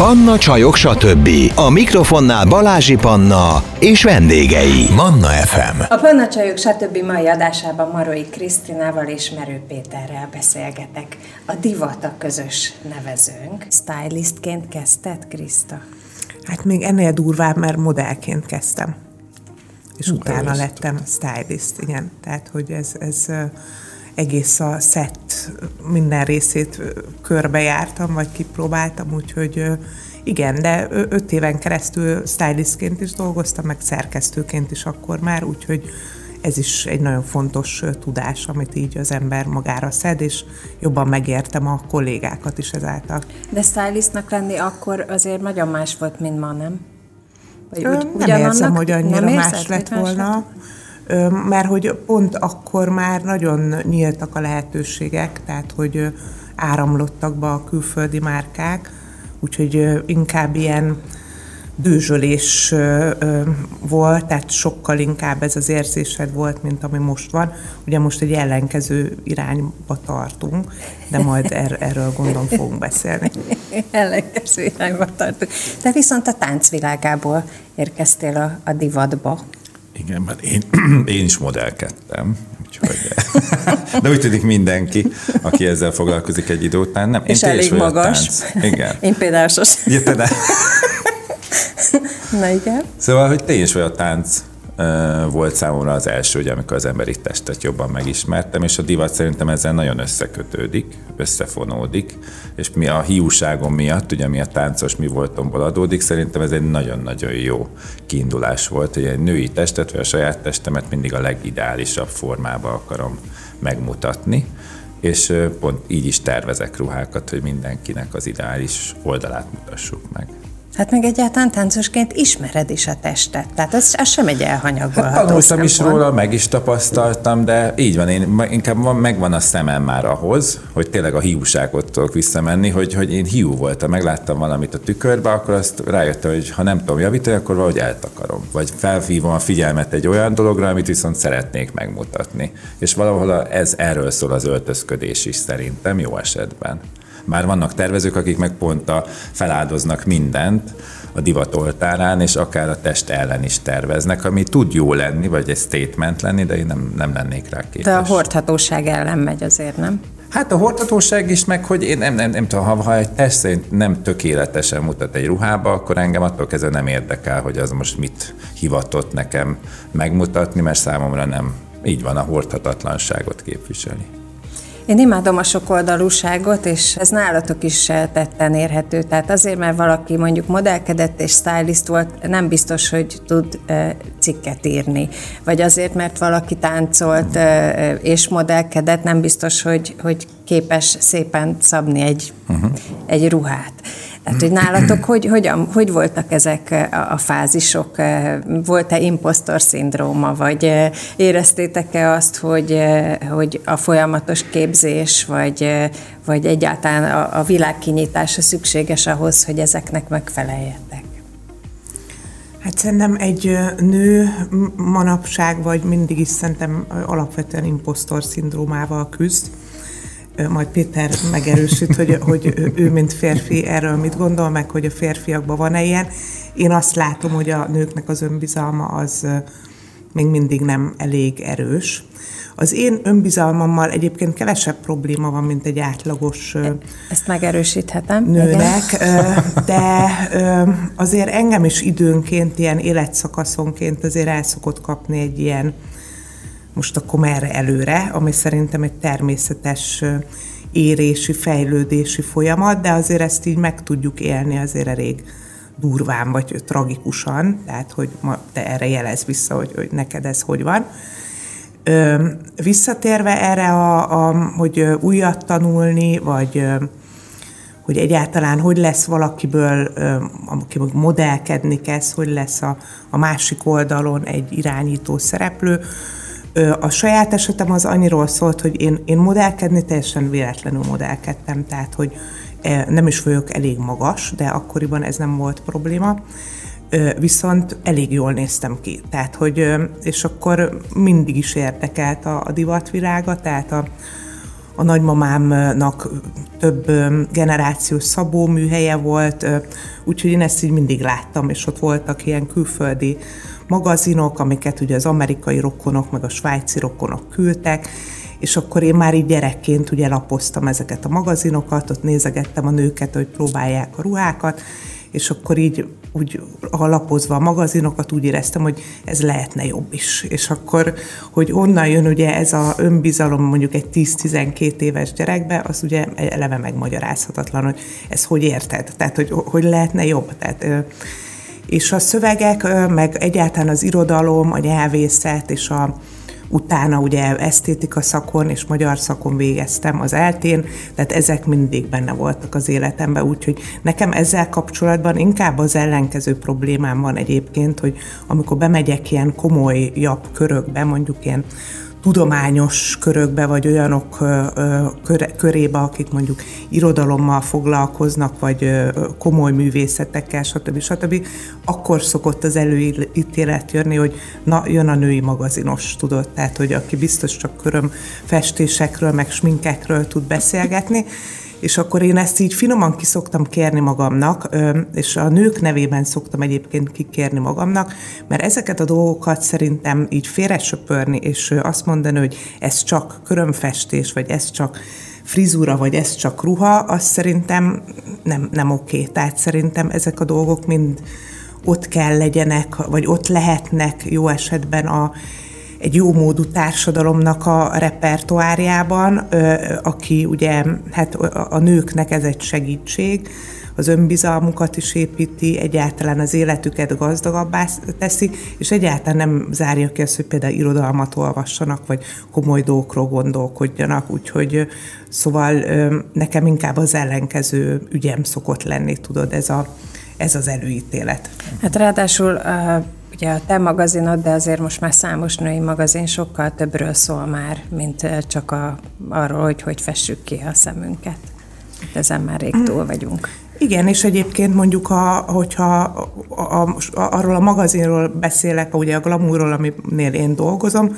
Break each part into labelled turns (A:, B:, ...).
A: Panna Csajok, stb. A mikrofonnál Balázsi Panna és vendégei. Manna FM.
B: A Panna Csajok, stb. mai adásában Marói Krisztinával és Merő Péterrel beszélgetek. A divat a közös nevezőnk. Stylistként kezdted, Kriszta?
C: Hát még ennél durvább, mert modellként kezdtem. És utána lettem stylist, igen. Tehát, hogy ez, ez egész a set minden részét körbejártam, vagy kipróbáltam, úgyhogy igen, de öt éven keresztül stylistként is dolgoztam, meg szerkesztőként is akkor már, úgyhogy ez is egy nagyon fontos tudás, amit így az ember magára szed, és jobban megértem a kollégákat is ezáltal.
B: De stylistnak lenni akkor azért nagyon más volt, mint ma, nem?
C: Vagy úgy, nem érzem, hogy annyira más lett volna. Más lett? Mert hogy pont akkor már nagyon nyíltak a lehetőségek, tehát hogy áramlottak be a külföldi márkák, úgyhogy inkább ilyen dőzsölés volt, tehát sokkal inkább ez az érzésed volt, mint ami most van. Ugye most egy ellenkező irányba tartunk, de majd er, erről gondolom fogunk beszélni.
B: ellenkező irányba tartunk. De viszont a táncvilágából érkeztél a, a divatba.
D: Igen, mert én, én is modellkedtem. Úgyhogy, de úgy tűnik mindenki, aki ezzel foglalkozik egy idő után. Nem,
B: én És elég magas.
D: Tánc. Igen.
B: Én például sosem. Ja, Na igen.
D: Szóval, hogy te is vagy a tánc volt számomra az első, hogy amikor az emberi testet jobban megismertem, és a divat szerintem ezzel nagyon összekötődik, összefonódik, és mi a hiúságom miatt, ugye mi a táncos mi voltomból adódik, szerintem ez egy nagyon-nagyon jó kiindulás volt, hogy egy női testet, vagy a saját testemet mindig a legideálisabb formába akarom megmutatni, és pont így is tervezek ruhákat, hogy mindenkinek az ideális oldalát mutassuk meg.
B: Hát meg egyáltalán táncosként ismered is a testet. Tehát ez, ez sem egy elhanyagolható
D: hát tanultam is róla, meg is tapasztaltam, de így van, én inkább van, megvan a szemem már ahhoz, hogy tényleg a hiúságot tudok visszamenni, hogy, hogy én hiú voltam, megláttam valamit a tükörbe, akkor azt rájöttem, hogy ha nem tudom javítani, akkor valahogy eltakarom. Vagy felhívom a figyelmet egy olyan dologra, amit viszont szeretnék megmutatni. És valahol ez erről szól az öltözködés is szerintem, jó esetben. Már vannak tervezők, akik meg pont a feláldoznak mindent a divat oltárán, és akár a test ellen is terveznek, ami tud jó lenni, vagy egy statement lenni, de én nem, nem lennék rá képes.
B: De a hordhatóság ellen megy azért, nem?
D: Hát a hordhatóság is, meg hogy én nem, nem, nem tudom, ha, ha egy test szerint nem tökéletesen mutat egy ruhába, akkor engem attól kezdve nem érdekel, hogy az most mit hivatott nekem megmutatni, mert számomra nem így van a hordhatatlanságot képviseli.
B: Én imádom a sokoldalúságot, és ez nálatok is tetten érhető. Tehát azért, mert valaki mondjuk modellkedett és stylist volt, nem biztos, hogy tud cikket írni. Vagy azért, mert valaki táncolt és modellkedett, nem biztos, hogy, hogy képes szépen szabni egy, uh-huh. egy ruhát. Tehát, hogy nálatok hogy, hogy, hogy voltak ezek a fázisok? Volt-e impostor szindróma, vagy éreztétek-e azt, hogy, hogy a folyamatos képzés, vagy, vagy egyáltalán a, a világ szükséges ahhoz, hogy ezeknek megfeleljetek?
C: Hát szerintem egy nő manapság, vagy mindig is szerintem alapvetően impostor szindrómával küzd majd Péter megerősít, hogy, hogy ő, mint férfi erről mit gondol, meg hogy a férfiakban van-e ilyen. Én azt látom, hogy a nőknek az önbizalma az még mindig nem elég erős. Az én önbizalmammal egyébként kevesebb probléma van, mint egy átlagos
B: Ezt megerősíthetem.
C: Nőnek, igen. de azért engem is időnként, ilyen életszakaszonként azért el szokott kapni egy ilyen most akkor merre előre, ami szerintem egy természetes érési, fejlődési folyamat, de azért ezt így meg tudjuk élni azért elég durván vagy tragikusan, tehát hogy ma te erre jelez vissza, hogy, hogy neked ez hogy van. Ö, visszatérve erre, a, a, hogy újat tanulni, vagy hogy egyáltalán hogy lesz valakiből, aki modellkedni kezd, hogy lesz a, a másik oldalon egy irányító szereplő, a saját esetem az annyiról szólt, hogy én, én modellkedni teljesen véletlenül modellkedtem, tehát hogy nem is vagyok elég magas, de akkoriban ez nem volt probléma, viszont elég jól néztem ki. Tehát, hogy, és akkor mindig is érdekelt a, a divatvilága, tehát a, a nagymamámnak több generációs szabó műhelye volt, úgyhogy én ezt így mindig láttam, és ott voltak ilyen külföldi magazinok, amiket ugye az amerikai rokonok, meg a svájci rokonok küldtek, és akkor én már így gyerekként ugye lapoztam ezeket a magazinokat, ott nézegettem a nőket, hogy próbálják a ruhákat, és akkor így úgy alapozva a magazinokat úgy éreztem, hogy ez lehetne jobb is. És akkor, hogy onnan jön ugye ez a önbizalom mondjuk egy 10-12 éves gyerekbe, az ugye eleve megmagyarázhatatlan, hogy ez hogy érted? Tehát, hogy, hogy lehetne jobb? Tehát, és a szövegek, meg egyáltalán az irodalom, a nyelvészet és a, utána ugye esztétika szakon és magyar szakon végeztem az eltén, tehát ezek mindig benne voltak az életemben, úgyhogy nekem ezzel kapcsolatban inkább az ellenkező problémám van egyébként, hogy amikor bemegyek ilyen komolyabb körökbe, mondjuk ilyen tudományos körökbe, vagy olyanok körébe, akik mondjuk irodalommal foglalkoznak, vagy komoly művészetekkel, stb. stb., akkor szokott az előítélet jönni, hogy na, jön a női magazinos, tudod, tehát, hogy aki biztos csak köröm festésekről, meg sminkekről tud beszélgetni, és akkor én ezt így finoman kiszoktam kérni magamnak, és a nők nevében szoktam egyébként kikérni magamnak, mert ezeket a dolgokat szerintem így félresöpörni, és azt mondani, hogy ez csak körömfestés, vagy ez csak frizura, vagy ez csak ruha, az szerintem nem, nem oké. Tehát szerintem ezek a dolgok mind ott kell legyenek, vagy ott lehetnek jó esetben a egy jó módú társadalomnak a repertoárjában, aki ugye, hát a nőknek ez egy segítség, az önbizalmukat is építi, egyáltalán az életüket gazdagabbá teszi, és egyáltalán nem zárja ki azt, hogy például irodalmat olvassanak, vagy komoly dolgokról gondolkodjanak, úgyhogy szóval nekem inkább az ellenkező ügyem szokott lenni, tudod, ez, a, ez az előítélet.
B: Hát ráadásul ugye a te magazinod, de azért most már számos női magazin sokkal többről szól már, mint csak a, arról, hogy hogy fessük ki a szemünket. Hát ezen már rég túl vagyunk.
C: Igen, és egyébként mondjuk, a, hogyha a, a, a, arról a magazinról beszélek, ugye a Glamourról, aminél én dolgozom,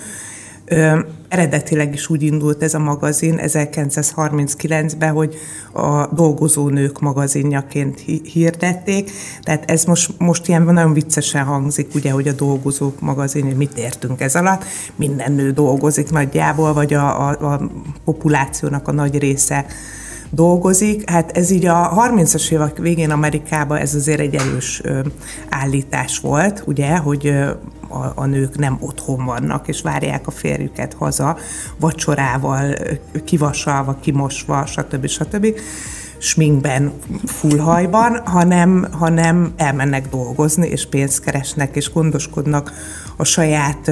C: Ö, eredetileg is úgy indult ez a magazin 1939-ben, hogy a dolgozó nők magazinjaként hirdették, tehát ez most, most ilyen nagyon viccesen hangzik, ugye, hogy a dolgozók magazin, mit értünk ez alatt, minden nő dolgozik nagyjából, vagy a, a, a populációnak a nagy része dolgozik. Hát ez így a 30-as évek végén Amerikában ez azért egy erős állítás volt, ugye, hogy a, a nők nem otthon vannak, és várják a férjüket haza vacsorával, kivasalva, kimosva, stb. stb sminkben, fullhajban, hanem, hanem elmennek dolgozni, és pénzt keresnek, és gondoskodnak a saját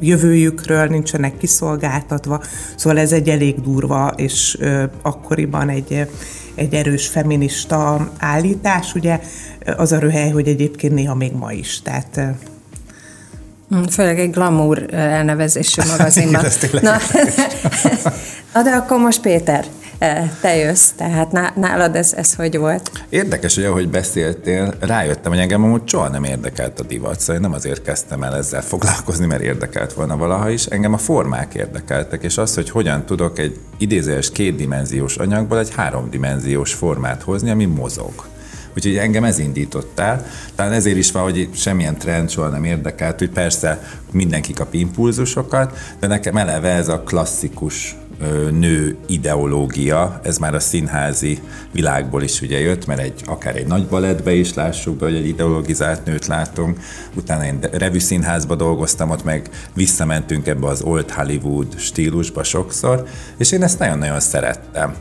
C: jövőjükről, nincsenek kiszolgáltatva. Szóval ez egy elég durva, és akkoriban egy, egy erős feminista állítás, ugye az a röhely, hogy egyébként néha még ma is. Tehát
B: Főleg egy glamour elnevezésű magazinban. Na, Na, de akkor most Péter, te jössz, tehát nálad ez, ez hogy volt?
D: Érdekes, hogy ahogy beszéltél, rájöttem, hogy engem amúgy soha nem érdekelt a divat, szóval nem azért kezdtem el ezzel foglalkozni, mert érdekelt volna valaha is, engem a formák érdekeltek, és az, hogy hogyan tudok egy idézőes kétdimenziós anyagból egy háromdimenziós formát hozni, ami mozog. Úgyhogy engem ez indított el. Talán ezért is van, hogy semmilyen trend soha nem érdekelt, hogy persze mindenki kap impulzusokat, de nekem eleve ez a klasszikus nő ideológia, ez már a színházi világból is ugye jött, mert egy, akár egy nagy balettbe is lássuk be, hogy egy ideologizált nőt látunk, utána én revű színházba dolgoztam, ott meg visszamentünk ebbe az old Hollywood stílusba sokszor, és én ezt nagyon-nagyon szerettem.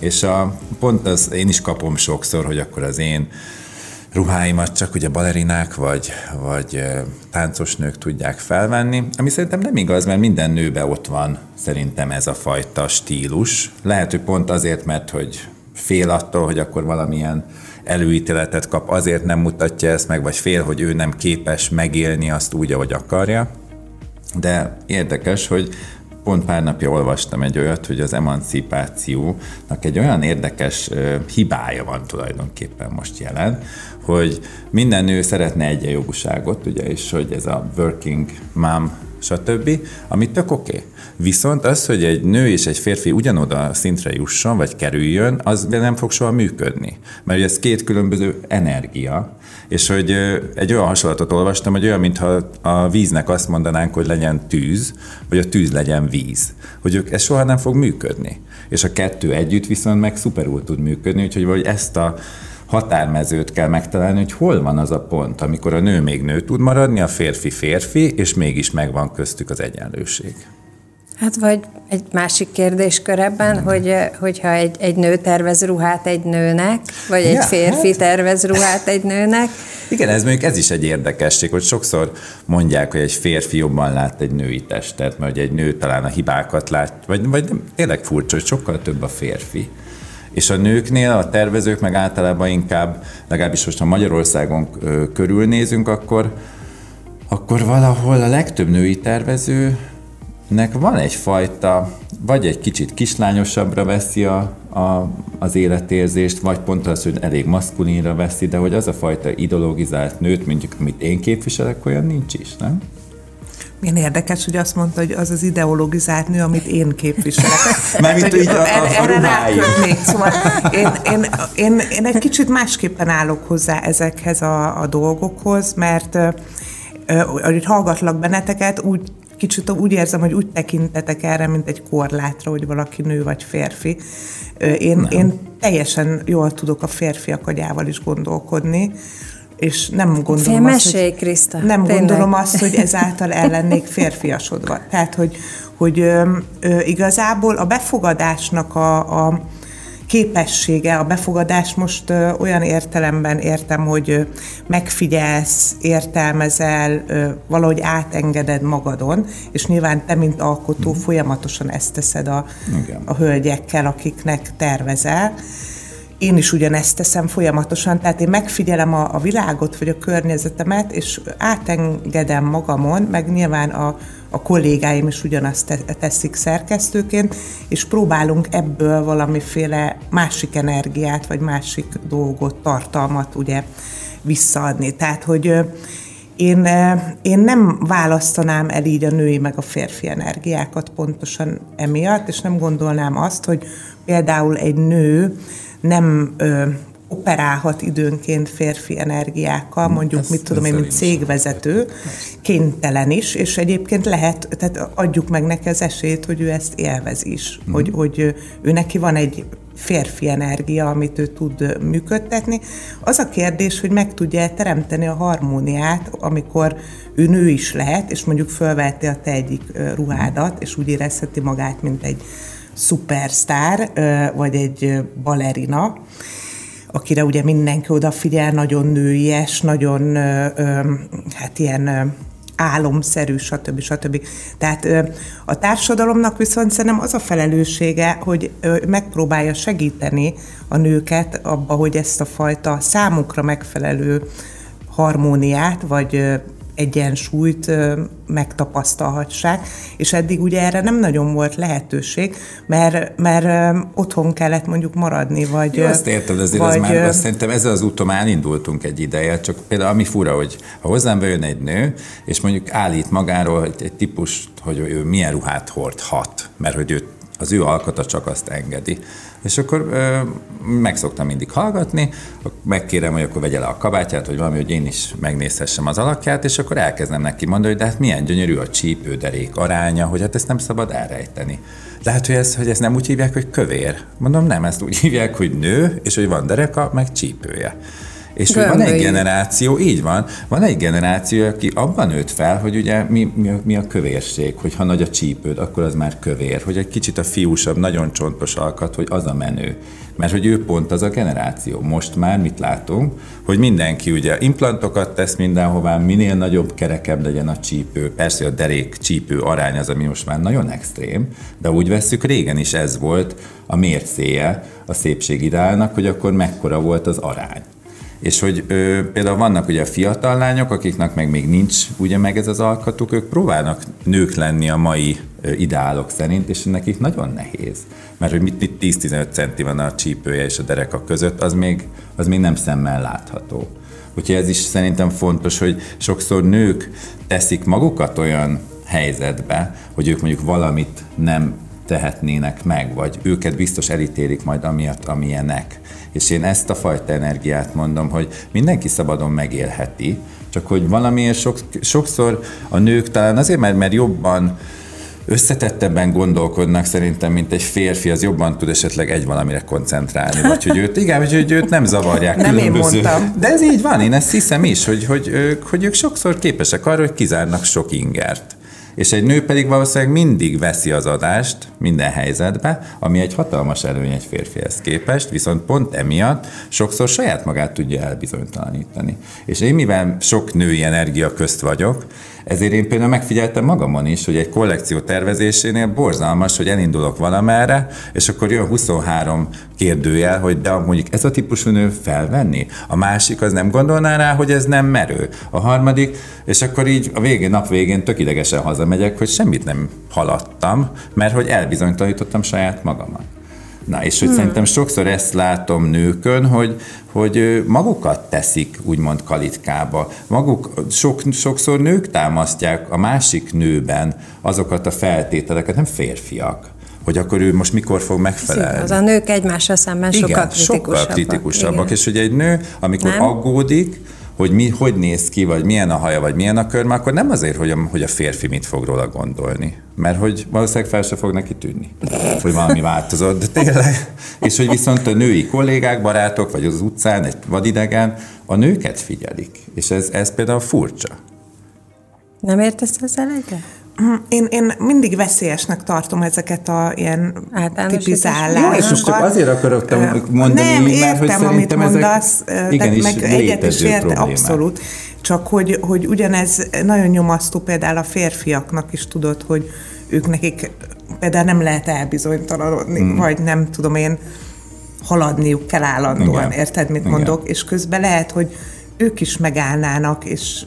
D: És a, pont az én is kapom sokszor, hogy akkor az én ruháimat csak ugye balerinák vagy, vagy táncos nők tudják felvenni, ami szerintem nem igaz, mert minden nőbe ott van szerintem ez a fajta stílus. Lehet, hogy pont azért, mert hogy fél attól, hogy akkor valamilyen előítéletet kap, azért nem mutatja ezt meg, vagy fél, hogy ő nem képes megélni azt úgy, ahogy akarja. De érdekes, hogy pont pár napja olvastam egy olyat, hogy az emancipációnak egy olyan érdekes hibája van tulajdonképpen most jelen, hogy minden nő szeretne egyenjogúságot, ugye, és hogy ez a working mom stb., amit tök oké. Okay. Viszont az, hogy egy nő és egy férfi ugyanoda szintre jusson, vagy kerüljön, az nem fog soha működni. Mert ez két különböző energia, és hogy egy olyan hasonlatot olvastam, hogy olyan, mintha a víznek azt mondanánk, hogy legyen tűz, vagy a tűz legyen víz. Hogy ők, ez soha nem fog működni. És a kettő együtt viszont meg szuperul tud működni, úgyhogy vagy ezt a határmezőt kell megtalálni, hogy hol van az a pont, amikor a nő még nő tud maradni, a férfi férfi, és mégis megvan köztük az egyenlőség.
B: Hát vagy egy másik kérdéskör ebben, hogy, hogyha egy, egy nő tervez ruhát egy nőnek, vagy egy ja, férfi hát... tervez ruhát egy nőnek.
D: Igen, ez mondjuk ez is egy érdekesség, hogy sokszor mondják, hogy egy férfi jobban lát egy női testet, mert egy nő talán a hibákat lát, vagy, vagy tényleg furcsa, hogy sokkal több a férfi. És a nőknél, a tervezők meg általában inkább, legalábbis most ha Magyarországon körülnézünk, akkor, akkor valahol a legtöbb női tervező nek van egyfajta, vagy egy kicsit kislányosabbra veszi a, a, az életérzést, vagy pont az, hogy elég maszkulinra veszi, de hogy az a fajta ideologizált nőt, mondjuk, amit én képviselek, olyan nincs is, nem?
C: Milyen érdekes, hogy azt mondta, hogy az az ideologizált nő, amit én képviselek.
D: Mármint így a, a, a
C: Szóval én, én, én, én egy kicsit másképpen állok hozzá ezekhez a, a dolgokhoz, mert ahogy hallgatlak benneteket, úgy kicsit úgy érzem, hogy úgy tekintetek erre, mint egy korlátra, hogy valaki nő vagy férfi. Én, én teljesen jól tudok a férfiak agyával is gondolkodni, és nem gondolom Fél
B: azt, hogy, Krista,
C: nem gondolom azt, hogy ezáltal ellennék férfiasodva. Tehát, hogy, hogy ö, ö, igazából a befogadásnak a, a képessége, a befogadás most olyan értelemben értem, hogy megfigyelsz, értelmezel, valahogy átengeded magadon, és nyilván te, mint alkotó, mm. folyamatosan ezt teszed a, a hölgyekkel, akiknek tervezel. Én is ugyanezt teszem folyamatosan, tehát én megfigyelem a, a világot, vagy a környezetemet, és átengedem magamon, meg nyilván a, a kollégáim is ugyanazt teszik szerkesztőként, és próbálunk ebből valamiféle másik energiát, vagy másik dolgot, tartalmat ugye visszaadni. Tehát, hogy én, én nem választanám el így a női meg a férfi energiákat pontosan emiatt, és nem gondolnám azt, hogy például egy nő nem operálhat időnként férfi energiákkal, hm, mondjuk, ez, mit tudom én, mint cégvezető, kénytelen is, és egyébként lehet, tehát adjuk meg neki az esélyt, hogy ő ezt élvez is, mm. hogy, hogy ő neki van egy férfi energia, amit ő tud működtetni. Az a kérdés, hogy meg tudja teremteni a harmóniát, amikor ő nő is lehet, és mondjuk fölveheti a te egyik ruhádat, és úgy érezheti magát, mint egy szupersztár, vagy egy balerina, akire ugye mindenki odafigyel, nagyon nőies, nagyon hát ilyen álomszerű, stb. stb. Tehát a társadalomnak viszont szerintem az a felelőssége, hogy megpróbálja segíteni a nőket abba, hogy ezt a fajta számukra megfelelő harmóniát, vagy egyensúlyt megtapasztalhassák, és eddig ugye erre nem nagyon volt lehetőség, mert, mert otthon kellett mondjuk maradni, vagy...
D: Jó, azt érted, azért vagy, az már, azt szerintem ezzel az úton már elindultunk egy ideje, csak például ami fura, hogy ha hozzám bejön egy nő, és mondjuk állít magáról egy, egy típust, hogy ő milyen ruhát hordhat, mert hogy ő az ő alkata csak azt engedi. És akkor ö, meg szoktam mindig hallgatni, megkérem, hogy akkor vegye le a kabátját, hogy valami, hogy én is megnézhessem az alakját, és akkor elkezdem neki mondani, hogy de hát milyen gyönyörű a csípőderék aránya, hogy hát ezt nem szabad elrejteni. Lehet, hogy, ez, hogy ezt nem úgy hívják, hogy kövér. Mondom, nem, ezt úgy hívják, hogy nő, és hogy van dereka, meg csípője. És hogy van egy generáció, így van, van egy generáció, aki abban nőtt fel, hogy ugye mi, mi, a, mi a kövérség, hogy ha nagy a csípőd, akkor az már kövér, hogy egy kicsit a fiúsabb, nagyon csontos alkat, hogy az a menő. Mert hogy ő pont az a generáció. Most már mit látunk, hogy mindenki ugye implantokat tesz mindenhová, minél nagyobb, kerekebb legyen a csípő. Persze a derék csípő arány az, ami most már nagyon extrém, de úgy vesszük, régen is ez volt a mércéje a szépségideálnak, hogy akkor mekkora volt az arány. És hogy ö, például vannak ugye a fiatal lányok, akiknek meg még nincs ugye meg ez az alkatuk, ők próbálnak nők lenni a mai ö, ideálok szerint, és nekik nagyon nehéz. Mert hogy mit, mit 10-15 centi van a csípője és a dereka között, az még, az még nem szemmel látható. Úgyhogy ez is szerintem fontos, hogy sokszor nők teszik magukat olyan helyzetbe, hogy ők mondjuk valamit nem tehetnének meg, vagy őket biztos elítélik majd amiatt, amilyenek. És én ezt a fajta energiát mondom, hogy mindenki szabadon megélheti, csak hogy valamiért sok, sokszor a nők talán azért, mert, mert jobban összetettebben gondolkodnak szerintem, mint egy férfi, az jobban tud esetleg egy valamire koncentrálni, vagy hogy őt, igen, hogy, hogy őt nem zavarják
C: nem különböző. Én mondtam.
D: De ez így van, én ezt hiszem is, hogy, hogy, ők, hogy ők sokszor képesek arra, hogy kizárnak sok ingert és egy nő pedig valószínűleg mindig veszi az adást minden helyzetbe, ami egy hatalmas előny egy férfihez képest, viszont pont emiatt sokszor saját magát tudja elbizonytalanítani. És én mivel sok női energia közt vagyok, ezért én például megfigyeltem magamon is, hogy egy kollekció tervezésénél borzalmas, hogy elindulok valamerre, és akkor jön 23 kérdőjel, hogy de mondjuk ez a típusú nő felvenni. A másik az nem gondolná rá, hogy ez nem merő. A harmadik, és akkor így a végén, nap végén tök idegesen hazamegyek, hogy semmit nem haladtam, mert hogy elbizonytalanítottam saját magamat. Na, és hogy hmm. szerintem sokszor ezt látom nőkön, hogy, hogy magukat teszik úgymond kalitkába. Maguk, sok, sokszor nők támasztják a másik nőben azokat a feltételeket, nem férfiak hogy akkor ő most mikor fog megfelelni.
B: Az a nők egymással szemben sokkal Igen,
D: kritikusabbak. sokkal kritikusabbak. Igen. És hogy egy nő, amikor nem? aggódik, hogy mi, hogy néz ki, vagy milyen a haja, vagy milyen a körme, akkor nem azért, hogy a, hogy a férfi mit fog róla gondolni. Mert hogy valószínűleg fel se fog neki tűnni, hogy valami változott, de tényleg. És hogy viszont a női kollégák, barátok, vagy az utcán, egy vadidegen, a nőket figyelik. És ez, ez például furcsa.
B: Nem értesz ezzel egyet?
C: Én, én mindig veszélyesnek tartom ezeket a ilyen tipizálásokat.
D: Jó, és csak azért akarok mondani,
C: Nem,
D: mert
C: értem,
D: hogy
C: amit mondasz,
D: igenis
C: meg egyet is érte, abszolút. Csak hogy, hogy ugyanez nagyon nyomasztó például a férfiaknak is tudod, hogy ők nekik például nem lehet elbizonytalanodni, hmm. vagy nem tudom én, haladniuk kell állandóan, Igen. érted, mit Igen. mondok? És közben lehet, hogy ők is megállnának, és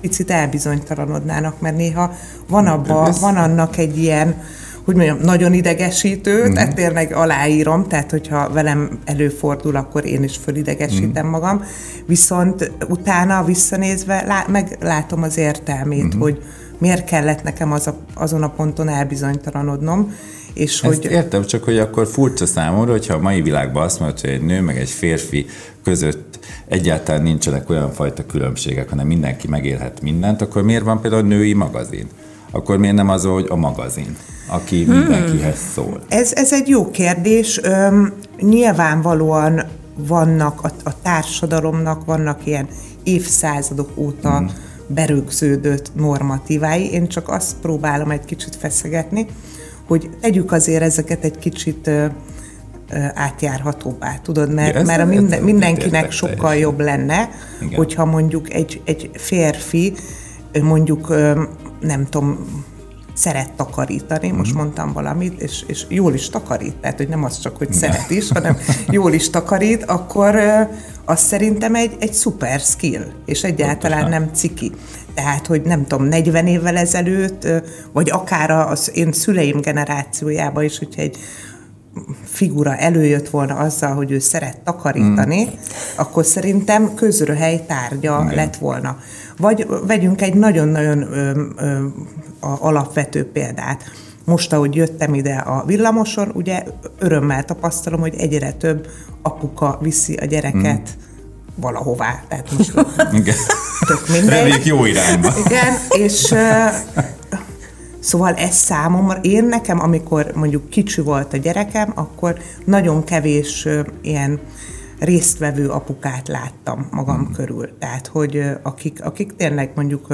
C: picit elbizonytalanodnának, mert néha van, abba, van annak egy ilyen, hogy mondjam, nagyon idegesítő, mm. tehát tényleg aláírom, tehát hogyha velem előfordul, akkor én is fölidegesítem mm. magam, viszont utána visszanézve lá, meglátom az értelmét, mm. hogy miért kellett nekem az a, azon a ponton elbizonytalanodnom, és
D: Ezt hogy... értem, csak hogy akkor furcsa számomra, hogyha a mai világban azt mondod, hogy egy nő meg egy férfi között egyáltalán nincsenek olyan fajta különbségek, hanem mindenki megélhet mindent, akkor miért van például a női magazin? Akkor miért nem az, hogy a magazin, aki hmm. mindenkihez szól?
C: Ez, ez egy jó kérdés. Üm, nyilvánvalóan vannak a, a társadalomnak, vannak ilyen évszázadok óta hmm. berögződött normatívái. Én csak azt próbálom egy kicsit feszegetni, hogy tegyük azért ezeket egy kicsit átjárhatóbbá, tudod, mert, mert a minden, mindenkinek sokkal teljesen. jobb lenne, Igen. hogyha mondjuk egy, egy férfi mondjuk nem tudom, szeret takarítani, most mm. mondtam valamit, és, és jól is takarít, tehát hogy nem az csak, hogy szeret is, hanem jól is takarít, akkor az szerintem egy, egy szuper skill, és egyáltalán Pontosan. nem ciki. Tehát, hogy nem tudom, 40 évvel ezelőtt, vagy akár az én szüleim generációjában is, hogyha egy figura előjött volna azzal, hogy ő szeret takarítani, mm. akkor szerintem közröhely tárgya Igen. lett volna. Vagy vegyünk egy nagyon-nagyon ö, ö, alapvető példát. Most, ahogy jöttem ide a villamoson, ugye örömmel tapasztalom, hogy egyre több apuka viszi a gyereket mm valahová. Tehát most
D: Igen. tök mindegy. Jó irányba.
C: Igen, és Szóval ez számomra, én nekem, amikor mondjuk kicsi volt a gyerekem, akkor nagyon kevés ilyen résztvevő apukát láttam magam hmm. körül. Tehát, hogy akik, akik tényleg mondjuk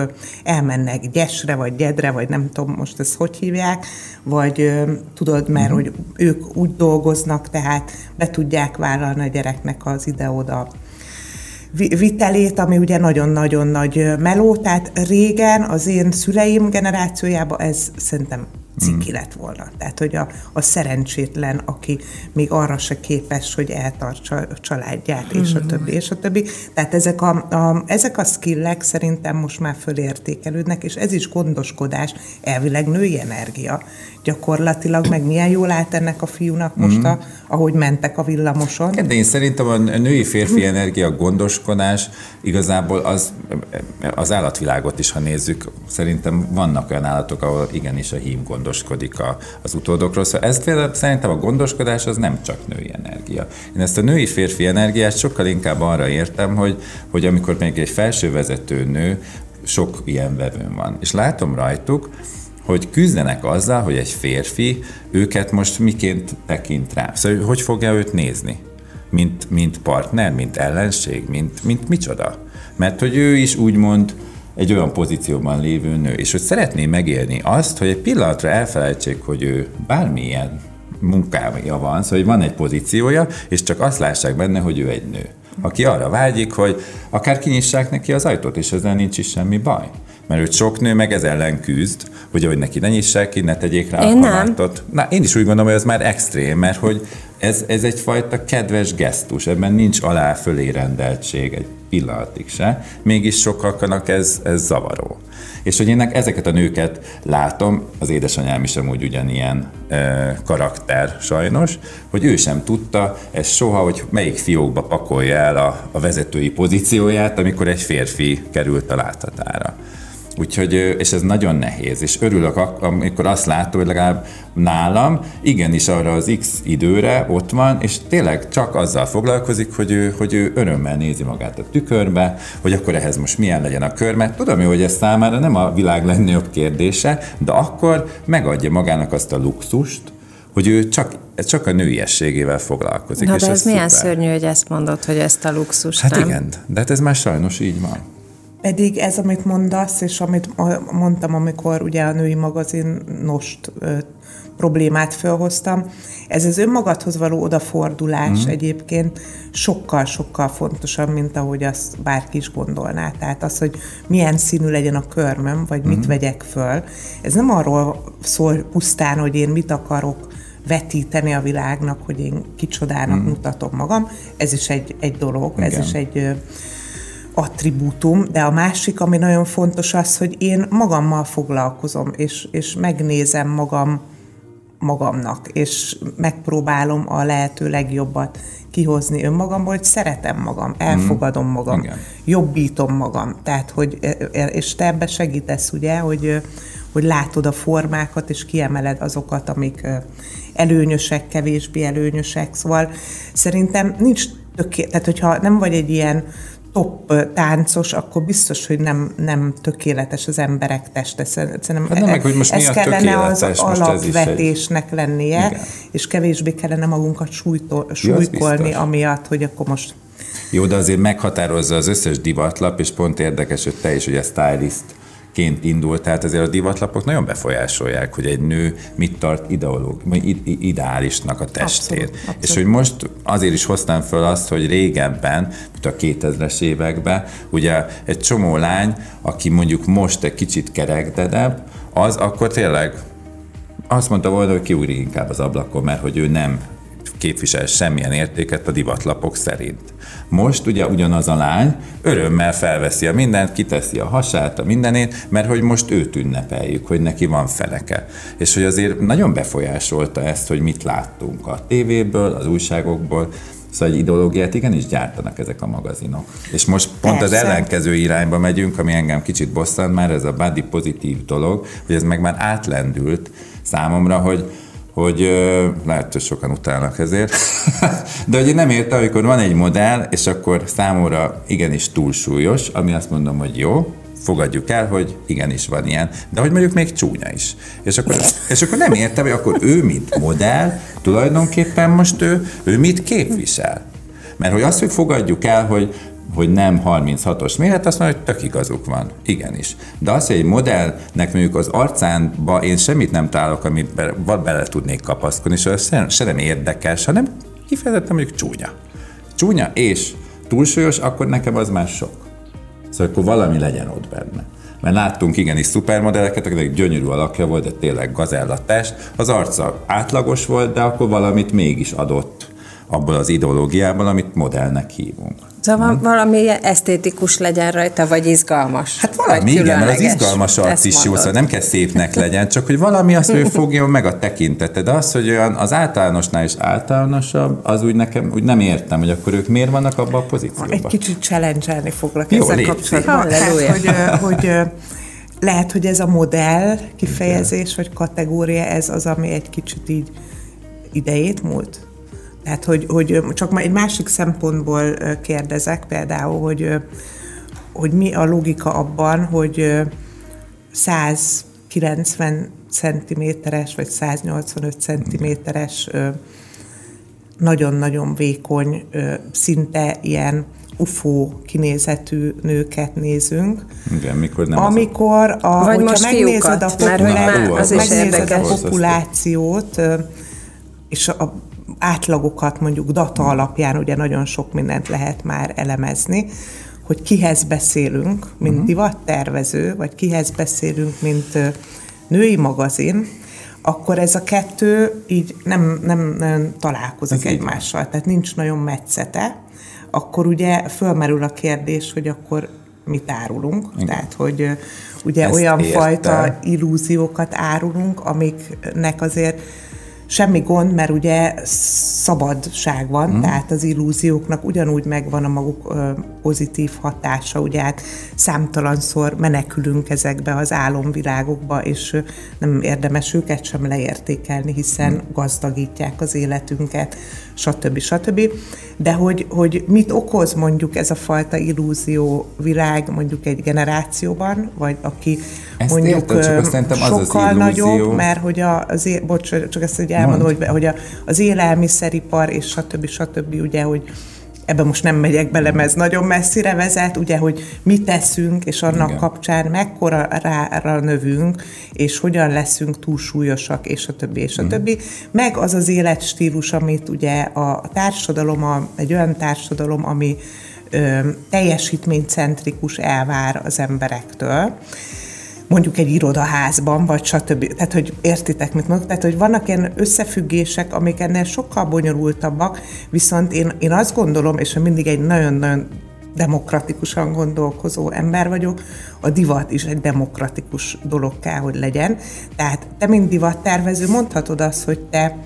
C: elmennek gyesre, vagy gyedre, vagy nem tudom most ezt hogy hívják, vagy tudod, mert hmm. hogy ők úgy dolgoznak, tehát be tudják vállalni a gyereknek az ide-oda vitelét, ami ugye nagyon-nagyon nagy meló, tehát régen az én szüleim generációjában ez szerintem ciki mm. lett volna. Tehát, hogy a, a szerencsétlen, aki még arra se képes, hogy eltartsa a családját, és a mm. többi, és a többi. Tehát ezek a, a, ezek a skillek szerintem most már fölértékelődnek, és ez is gondoskodás, elvileg női energia. Gyakorlatilag meg milyen jól állt ennek a fiúnak most, mm. a, ahogy mentek a villamoson.
D: De én szerintem a női-férfi energia gondoskodás igazából az, az állatvilágot is, ha nézzük, szerintem vannak olyan állatok, ahol igenis a hím gondoskodik a, az utódokról. Szóval ez például szerintem a gondoskodás az nem csak női energia. Én ezt a női-férfi energiát sokkal inkább arra értem, hogy, hogy amikor még egy felső vezető nő, sok ilyen vevőn van. És látom rajtuk, hogy küzdenek azzal, hogy egy férfi őket most miként tekint rá. Szóval hogy fogja őt nézni? Mint, mint partner, mint ellenség, mint, mint micsoda? Mert hogy ő is úgymond egy olyan pozícióban lévő nő, és hogy szeretné megélni azt, hogy egy pillanatra elfelejtsék, hogy ő bármilyen munkája van, szóval hogy van egy pozíciója, és csak azt lássák benne, hogy ő egy nő. Aki arra vágyik, hogy akár kinyissák neki az ajtót, és ezzel nincs is semmi baj. Mert őt sok nő meg ez ellen küzd, hogy, hogy neki ne nyissák ki, ne tegyék rá
B: én a kabátot.
D: Na, én is úgy gondolom, hogy ez már extrém, mert hogy ez, ez egyfajta kedves gesztus, ebben nincs alá fölé rendeltség egy pillanatig se, mégis sokaknak ez, ez zavaró. És hogy én ezeket a nőket látom, az édesanyám is amúgy ugyanilyen e, karakter sajnos, hogy ő sem tudta ez soha, hogy melyik fiókba pakolja el a, a vezetői pozícióját, amikor egy férfi került a láthatára. Úgyhogy, és ez nagyon nehéz, és örülök, amikor azt látom, hogy legalább nálam igenis arra az X időre ott van, és tényleg csak azzal foglalkozik, hogy ő, hogy ő örömmel nézi magát a tükörbe, hogy akkor ehhez most milyen legyen a kör, mert tudom jó, hogy ez számára nem a világ legnagyobb kérdése, de akkor megadja magának azt a luxust, hogy ő csak, csak a nőiességével foglalkozik.
B: Na, és de ez, ez milyen szuper. szörnyű, hogy ezt mondod, hogy ezt a luxust
D: Hát
B: nem?
D: igen, de hát ez már sajnos így van.
C: Pedig ez, amit mondasz, és amit mondtam, amikor ugye a női magazinost problémát felhoztam, ez az önmagadhoz való odafordulás mm. egyébként sokkal-sokkal fontosabb, mint ahogy azt bárki is gondolná. Tehát az, hogy milyen színű legyen a körmöm, vagy mm. mit vegyek föl, ez nem arról szól pusztán, hogy én mit akarok vetíteni a világnak, hogy én kicsodának mm. mutatom magam. Ez is egy, egy dolog, Igen. ez is egy attribútum, de a másik, ami nagyon fontos az, hogy én magammal foglalkozom, és, és megnézem magam magamnak, és megpróbálom a lehető legjobbat kihozni önmagamból, hogy szeretem magam, elfogadom mhm. magam, Igen. jobbítom magam. Tehát, hogy, e, és te ebbe segítesz, ugye, hogy, hogy látod a formákat, és kiemeled azokat, amik előnyösek, kevésbé előnyösek. Szóval szerintem nincs tökéletes, tehát hogyha nem vagy egy ilyen top táncos, akkor biztos, hogy nem, nem tökéletes az emberek teste. Szerintem
D: hát nem, meg, hogy most ez mi kellene az
C: alapvetésnek egy... lennie, Igen. és kevésbé kellene magunkat sújtó, súlykolni, ja, amiatt, hogy akkor most
D: jó, de azért meghatározza az összes divatlap, és pont érdekes, hogy te is ugye stylist ként indult, tehát azért a divatlapok nagyon befolyásolják, hogy egy nő mit tart ideológ, ideálisnak a testét. Abszolút, abszolút. És hogy most azért is hoztam föl azt, hogy régebben, mint a 2000-es években, ugye egy csomó lány, aki mondjuk most egy kicsit kerekdedebb, az akkor tényleg azt mondta volna, hogy kiugrik inkább az ablakon, mert hogy ő nem képvisel semmilyen értéket a divatlapok szerint. Most ugye ugyanaz a lány örömmel felveszi a mindent, kiteszi a hasát, a mindenét, mert hogy most őt ünnepeljük, hogy neki van feleke. És hogy azért nagyon befolyásolta ezt, hogy mit láttunk a tévéből, az újságokból, Szóval egy ideológiát igenis gyártanak ezek a magazinok. És most pont Persze. az ellenkező irányba megyünk, ami engem kicsit bosszant már, ez a body pozitív dolog, hogy ez meg már átlendült számomra, hogy hogy lehet, hogy sokan utálnak ezért, de hogy én nem értem, amikor van egy modell, és akkor számomra igenis túlsúlyos, ami azt mondom, hogy jó, fogadjuk el, hogy igenis van ilyen, de hogy mondjuk még csúnya is. És akkor, és akkor nem értem, hogy akkor ő, mint modell, tulajdonképpen most ő, ő mit képvisel. Mert hogy azt, hogy fogadjuk el, hogy hogy nem 36-os méret, azt mondja, hogy tök igazuk van. Igenis. De az, hogy egy modellnek mondjuk az arcánba én semmit nem találok, amit be, bele tudnék kapaszkodni, és az se, se nem érdekes, hanem kifejezetten mondjuk csúnya. Csúnya és túlsúlyos, akkor nekem az már sok. Szóval akkor valami legyen ott benne. Mert láttunk igenis szupermodelleket, akinek gyönyörű alakja volt, de tényleg gazellatest. Az arca átlagos volt, de akkor valamit mégis adott abból az ideológiából, amit modellnek hívunk.
B: Szóval valami esztétikus legyen rajta, vagy izgalmas.
D: Hát valami, igen, mert az izgalmas arc is jó, szóval nem kell szépnek legyen, csak hogy valami azt ő fogja meg a tekintete. De az, hogy olyan az általánosnál is általánosabb, az úgy nekem úgy nem értem, hogy akkor ők miért vannak abban a pozícióban.
C: Egy kicsit challenge foglak jó, ezzel kapcsolatban. Hát, hogy, hogy lehet, hogy ez a modell kifejezés, vagy kategória, ez az, ami egy kicsit így idejét múlt? Tehát, hogy, hogy csak egy másik szempontból kérdezek például, hogy, hogy mi a logika abban, hogy 190 centiméteres vagy 185 centiméteres nagyon-nagyon vékony, szinte ilyen UFO kinézetű nőket nézünk.
D: Igen, mikor nem
C: Amikor, a, Vagy hogyha megnézed, a, populá- megnézed a populációt, és a átlagokat mondjuk data alapján ugye nagyon sok mindent lehet már elemezni, hogy kihez beszélünk, mint uh-huh. divattervező, vagy kihez beszélünk, mint női magazin, akkor ez a kettő így nem, nem, nem találkozik ez egymással, tehát nincs nagyon metszete, akkor ugye fölmerül a kérdés, hogy akkor mit árulunk, Igen. tehát hogy ugye Ezt olyan érte. fajta illúziókat árulunk, amiknek azért semmi gond, mert ugye szabadság van, mm. tehát az illúzióknak ugyanúgy megvan a maguk pozitív hatása, ugye hát számtalanszor menekülünk ezekbe az álomvilágokba, és nem érdemes őket sem leértékelni, hiszen mm. gazdagítják az életünket, stb. stb. De hogy, hogy mit okoz mondjuk ez a fajta illúzió világ mondjuk egy generációban, vagy aki ezt mondjuk értem, csak sokkal az az nagyobb, mert hogy a, az, bocs, csak ezt hogy elmondom, hogy, hogy a, az élelmiszeripar és stb. stb. ugye, hogy ebben most nem megyek bele, mert ez nagyon messzire vezet, ugye, hogy mit teszünk, és annak Igen. kapcsán mekkora rára növünk, és hogyan leszünk túlsúlyosak, és a többi, és a mm. többi. Meg az az életstílus, amit ugye a társadalom, a, egy olyan társadalom, ami ö, teljesítménycentrikus elvár az emberektől, mondjuk egy irodaházban, vagy stb. Tehát, hogy értitek, mit mondok? Tehát, hogy vannak ilyen összefüggések, amik ennél sokkal bonyolultabbak, viszont én, én azt gondolom, és mindig egy nagyon-nagyon demokratikusan gondolkozó ember vagyok, a divat is egy demokratikus dolog kell, hogy legyen. Tehát te, mint divattervező, mondhatod azt, hogy te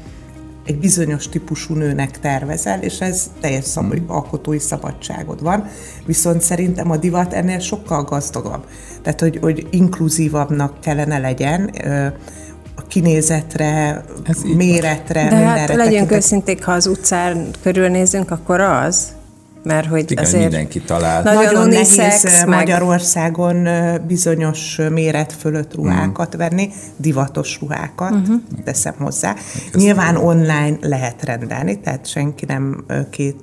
C: egy bizonyos típusú nőnek tervezel, és ez teljes szab- hmm. alkotói szabadságod van. Viszont szerintem a divat ennél sokkal gazdagabb. Tehát, hogy, hogy inkluzívabbnak kellene legyen, a kinézetre, Ez méretre,
B: De hát legyünk őszinték, ha az utcán körülnézünk, akkor az, mert hogy
D: Igen,
B: azért
D: mindenki talál.
C: Nagyon, nagyon nehéz meg... Magyarországon bizonyos méret fölött ruhákat mm. venni, divatos ruhákat, uh-huh. teszem hozzá. Köszönöm. Nyilván online lehet rendelni, tehát senki nem két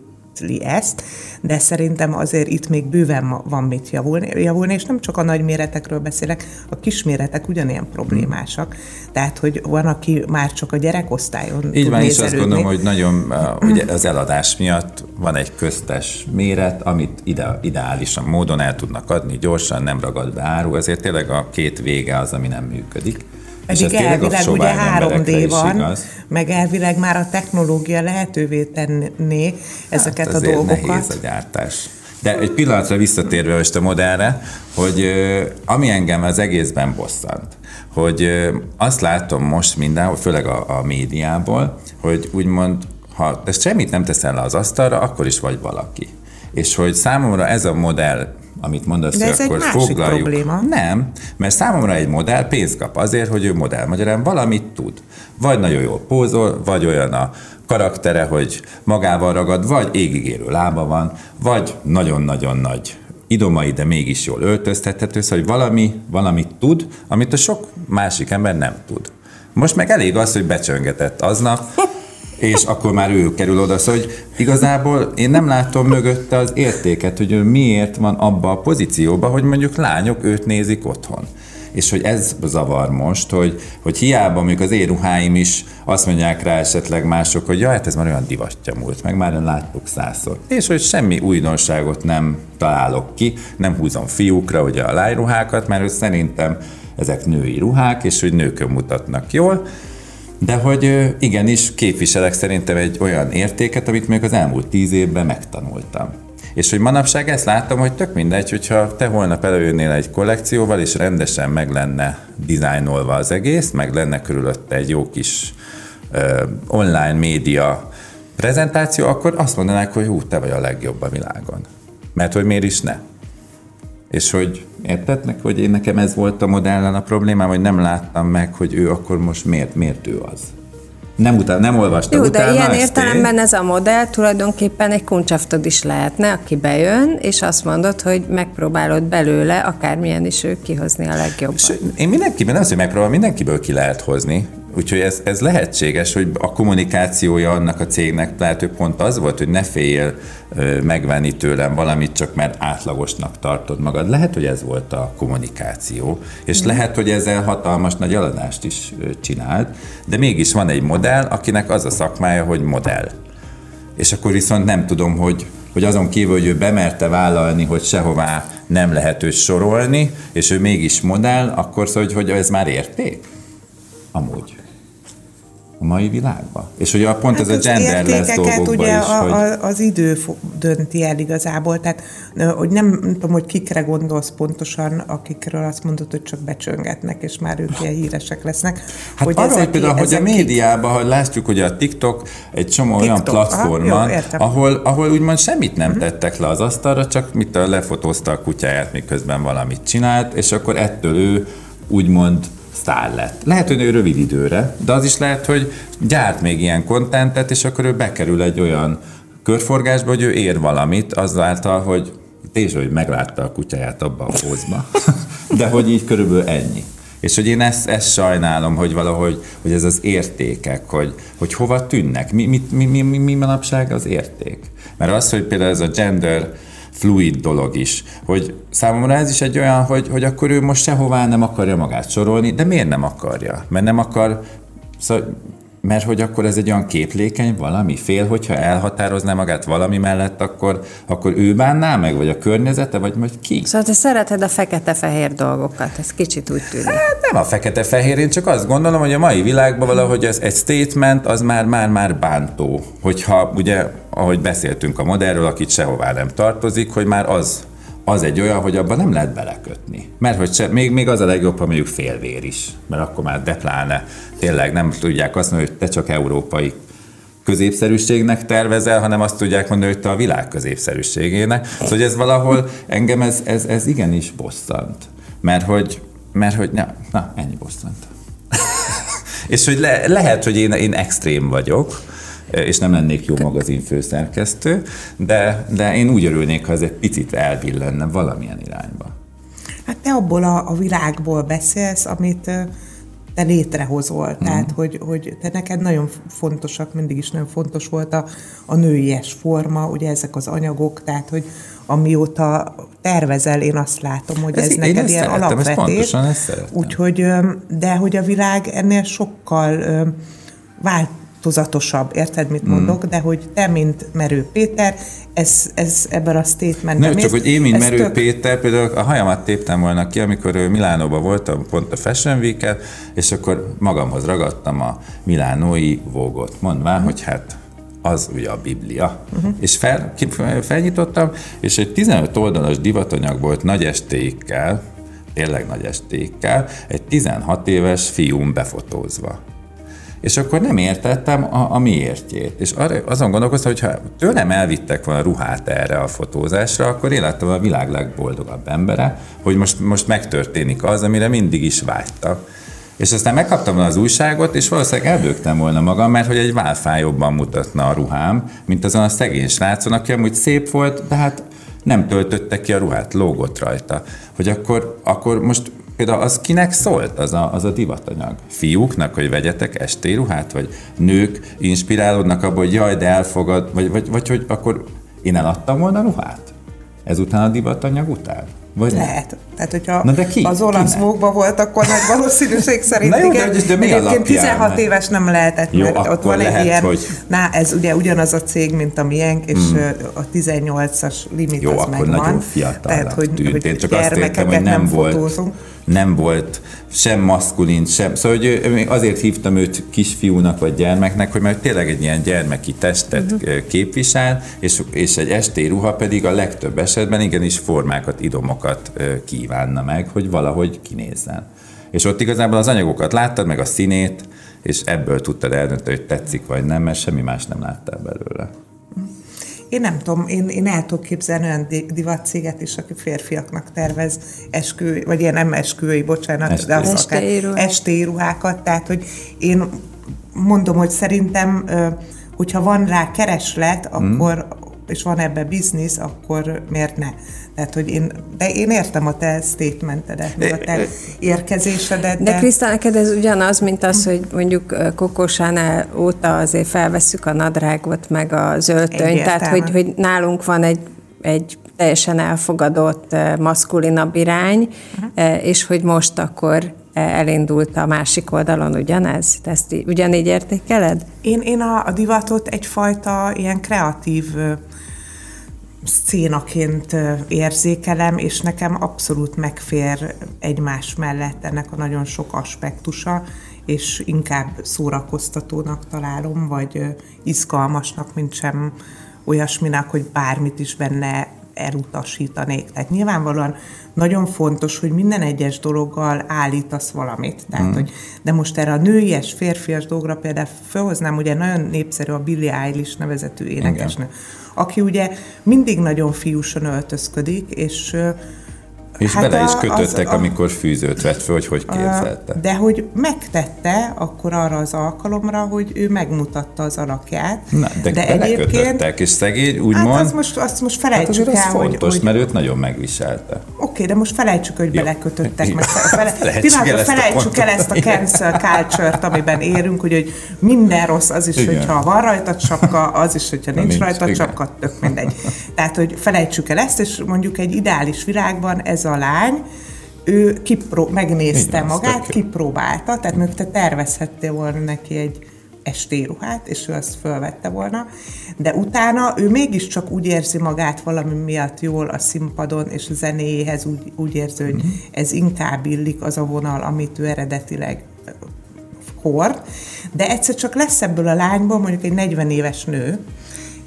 C: ezt, de szerintem azért itt még bőven van mit javulni, javulni, és nem csak a nagy méretekről beszélek, a kisméretek ugyanilyen problémásak. Tehát, hogy van, aki már csak a gyerekosztályon
D: Így van, és azt gondolom, hogy nagyon ugye az eladás miatt van egy köztes méret, amit ide, ideálisan módon el tudnak adni, gyorsan, nem ragad be áru, ezért tényleg a két vége az, ami nem működik.
C: Pedig elvileg ugye 3D van, meg elvileg már a technológia lehetővé tenné ezeket hát a dolgokat.
D: nehéz a gyártás. De egy pillanatra visszatérve most a modellre, hogy ami engem az egészben bosszant, hogy azt látom most mindenhol, főleg a, a médiából, hogy úgymond, ha te semmit nem teszel le az asztalra, akkor is vagy valaki. És hogy számomra ez a modell amit mondasz,
C: De
D: ez
C: akkor egy foglaljuk. Probléma.
D: Nem, mert számomra egy modell pénzt kap azért, hogy ő modell. Magyarán valamit tud. Vagy nagyon jól pózol, vagy olyan a karaktere, hogy magával ragad, vagy égigérő lába van, vagy nagyon-nagyon nagy idomai, de mégis jól öltöztethető, szóval hogy valami, valamit tud, amit a sok másik ember nem tud. Most meg elég az, hogy becsöngetett aznap, és akkor már ő kerül oda. Szóval, hogy igazából én nem látom mögötte az értéket, hogy ő miért van abba a pozícióba, hogy mondjuk lányok őt nézik otthon. És hogy ez zavar most, hogy, hogy hiába mondjuk az én ruháim is azt mondják rá esetleg mások, hogy ja, hát ez már olyan divatja múlt, meg már láttuk százszor. És hogy semmi újdonságot nem találok ki, nem húzom fiúkra ugye a lájruhákat, mert szerintem ezek női ruhák, és hogy nőkön mutatnak jól, de hogy igenis képviselek szerintem egy olyan értéket, amit még az elmúlt tíz évben megtanultam. És hogy manapság ezt láttam, hogy tök mindegy, hogyha te holnap előjönnél egy kollekcióval, és rendesen meg lenne dizájnolva az egész, meg lenne körülötte egy jó kis uh, online média prezentáció, akkor azt mondanák, hogy hú, te vagy a legjobb a világon. Mert hogy miért is ne? És hogy értetnek, hogy én nekem ez volt a modellen a problémám, hogy nem láttam meg, hogy ő akkor most miért, miért ő az. Nem, után, nem olvastam
B: Jó,
D: utána
B: de ilyen értelemben
D: én.
B: ez a modell tulajdonképpen egy kuncsaftod is lehetne, aki bejön, és azt mondod, hogy megpróbálod belőle, akármilyen is ő kihozni a legjobbat.
D: És én mindenkiben, nem az, hogy megpróbálom, mindenkiből ki lehet hozni. Úgyhogy ez, ez lehetséges, hogy a kommunikációja annak a cégnek lehet, hogy pont az volt, hogy ne ö, megvenni tőlem valamit, csak mert átlagosnak tartod magad. Lehet, hogy ez volt a kommunikáció, és mm. lehet, hogy ezzel hatalmas nagy eladást is csinált, de mégis van egy modell, akinek az a szakmája, hogy modell. És akkor viszont nem tudom, hogy, hogy azon kívül, hogy ő bemerte vállalni, hogy sehová nem lehet őt sorolni, és ő mégis modell, akkor szóval, hogy, hogy ez már érték? Amúgy a mai világban. És hogy a pont hát ez a genderless dolgokban
C: ugye
D: is,
C: a,
D: hogy...
C: az idő dönti el igazából, tehát hogy nem, nem tudom, hogy kikre gondolsz pontosan, akikről azt mondod, hogy csak becsöngetnek, és már ők ilyen híresek lesznek.
D: Hát hogy arra, hogy például, hogy a médiában, hogy látjuk, hogy a TikTok egy csomó TikTok, olyan platform van, ahol, ahol úgymond semmit nem uh-huh. tettek le az asztalra, csak mit lefotózta a kutyáját, miközben valamit csinált, és akkor ettől ő úgymond sztár lett. Lehet, hogy ő rövid időre, de az is lehet, hogy gyárt még ilyen kontentet, és akkor ő bekerül egy olyan körforgásba, hogy ő ér valamit azáltal, hogy és hogy meglátta a kutyáját abban a pózba. De hogy így körülbelül ennyi. És hogy én ezt, ezt sajnálom, hogy valahogy, hogy ez az értékek, hogy, hogy hova tűnnek, mi, mi, mi, mi, mi manapság az érték. Mert az, hogy például ez a gender fluid dolog is, hogy számomra ez is egy olyan, hogy, hogy akkor ő most sehová nem akarja magát sorolni, de miért nem akarja? Mert nem akar, szóval mert hogy akkor ez egy olyan képlékeny valami, fél, hogyha elhatározná magát valami mellett, akkor, akkor ő bánná meg, vagy a környezete, vagy majd ki?
B: Szóval te szereted a fekete-fehér dolgokat, ez kicsit úgy tűnik.
D: Hát nem a fekete-fehér, én csak azt gondolom, hogy a mai világban valahogy ez egy statement, az már, már, már bántó. Hogyha ugye, ahogy beszéltünk a modellről, akit sehová nem tartozik, hogy már az az egy olyan, hogy abban nem lehet belekötni. Mert hogy se, még, még az a legjobb, ha mondjuk félvér is, mert akkor már depláne tényleg nem tudják azt mondani, hogy te csak európai középszerűségnek tervezel, hanem azt tudják mondani, hogy te a világ középszerűségének. Szóval hogy ez valahol engem ez, ez, ez igenis bosszant. Mert hogy, mert hogy na, na ennyi bosszant. És hogy le, lehet, hogy én, én extrém vagyok, és nem lennék jó magazin főszerkesztő, de, de én úgy örülnék, ha ez egy picit elbillenne valamilyen irányba.
C: Hát te abból a, a világból beszélsz, amit te létrehozol. Mm. Tehát, hogy, hogy te neked nagyon fontosak, mindig is nagyon fontos volt a, a nőies forma, ugye ezek az anyagok, tehát, hogy amióta tervezel, én azt látom, hogy ez, ez neked ilyen alapvetés. Úgyhogy, de hogy a világ ennél sokkal vált változatosabb, érted, mit mondok, mm. de hogy te, mint Merő Péter, ez, ez ebben a statementben...
D: Nem, csak hogy én, mint Merő tök... Péter, például a hajamat téptem volna ki, amikor Milánóban voltam pont a Fashion week és akkor magamhoz ragadtam a milánói vógot, mondván, mm. hogy hát az ugye a Biblia. Uh-huh. És fel, felnyitottam, és egy 15 oldalas divatanyag volt nagy estékkel, tényleg nagy estékkel, egy 16 éves fiúm befotózva és akkor nem értettem a, a miértjét. És arra, azon gondolkoztam, hogy ha tőlem elvittek volna ruhát erre a fotózásra, akkor én lettem a világ legboldogabb embere, hogy most, most megtörténik az, amire mindig is vágytak. És aztán megkaptam az újságot, és valószínűleg elbőgtem volna magam, mert hogy egy válfáj jobban mutatna a ruhám, mint azon a szegény srácon, aki amúgy szép volt, de hát nem töltötte ki a ruhát, lógott rajta. Hogy akkor, akkor most Például az kinek szólt az a, az a divatanyag? Fiúknak, hogy vegyetek esti ruhát? Vagy nők inspirálódnak abból, hogy jaj, de elfogad, vagy, vagy, vagy hogy akkor én eladtam volna ruhát? Ezután a divatanyag után?
C: Vagy Lehet. Tehát, hogyha
D: Na de ki?
C: az olasz mókba volt, akkor nagy valószínűség szerint
D: Na jó,
C: igen.
D: de, de mi
C: Egyébként 16 éves nem lehetett,
D: jó,
C: mert ott van
D: lehet,
C: egy ilyen,
D: hogy...
C: na ez ugye ugyanaz a cég, mint a miénk, és hmm. a 18-as limit
D: jó,
C: az
D: akkor
C: megvan.
D: nagyon fiatal
C: Tehát, hogy,
D: tűnt.
C: hogy
D: Én csak azt értem, hogy nem,
C: nem
D: volt,
C: fotózunk.
D: Nem volt sem maszkulin, sem. Szóval hogy azért hívtam őt kisfiúnak vagy gyermeknek, hogy mert tényleg egy ilyen gyermeki testet uh-huh. képvisel, és, és egy estély ruha pedig a legtöbb esetben igenis formákat, idomokat kívánna meg, hogy valahogy kinézzen. És ott igazából az anyagokat láttad, meg a színét, és ebből tudtad eldönteni, hogy tetszik vagy nem, mert semmi más nem láttál belőle.
C: Én nem tudom, én, én el tudok képzelni olyan divatcéget is, aki férfiaknak tervez eskü, vagy ilyen nem esküvői, bocsánat,
D: Estély.
C: de az akár estély ruhákat, tehát hogy én mondom, hogy szerintem, hogyha van rá kereslet, akkor, mm. És van ebbe biznisz, akkor miért ne? Tehát, hogy én, de én értem a te statementedet, a te érkezésedet.
B: De, de Krisztán, neked ez ugyanaz, mint az, hogy mondjuk Kokosánál óta azért felveszük a nadrágot, meg a zöldtönyt, tehát, hogy, hogy nálunk van egy, egy teljesen elfogadott maszkulinabb irány, uh-huh. és hogy most akkor elindult a másik oldalon ugyanez? Ezt ugyanígy értékeled?
C: Én, én a, a divatot egyfajta ilyen kreatív szénaként érzékelem, és nekem abszolút megfér egymás mellett ennek a nagyon sok aspektusa, és inkább szórakoztatónak találom, vagy izgalmasnak, mint sem olyasminak, hogy bármit is benne elutasítanék. Tehát nyilvánvalóan nagyon fontos, hogy minden egyes dologgal állítasz valamit. Tehát, mm. hogy, de most erre a nőies, férfias dolgra például felhoznám, ugye nagyon népszerű a Billie Eilish nevezetű énekesnő, Igen. aki ugye mindig nagyon fiúsan öltözködik, és
D: és hát bele is kötöttek, az, a, amikor fűzőt vett föl, hogy hogy képzelte.
C: De hogy megtette akkor arra az alkalomra, hogy ő megmutatta az alakját.
D: Na, de, de egyébként... és szegény, úgymond... Hát
C: most, azt most felejtsük hát el,
D: hogy... fontos, hogy, mert őt nagyon megviselte.
C: Oké, okay, de most felejtsük, hogy Jó. belekötöttek. Meg fele, felejtsük, el, felejtsük el ezt a cancel culture-t, amiben érünk, hogy, hogy minden rossz az is, Igen. hogyha van rajta sapka, az is, hogyha nincs, nincs rajta sapka, tök mindegy. Tehát, hogy felejtsük el ezt, és mondjuk egy ideális virágban ez ez a lány, ő kipró- megnézte Igen, magát, kipróbálta, tehát még te tervezhettél volna neki egy estéruhát, és ő azt fölvette volna, de utána ő mégiscsak úgy érzi magát valami miatt jól a színpadon, és a zenéjéhez úgy, úgy érzi, hogy mm. ez inkább illik az a vonal, amit ő eredetileg hord, de egyszer csak lesz ebből a lányból mondjuk egy 40 éves nő,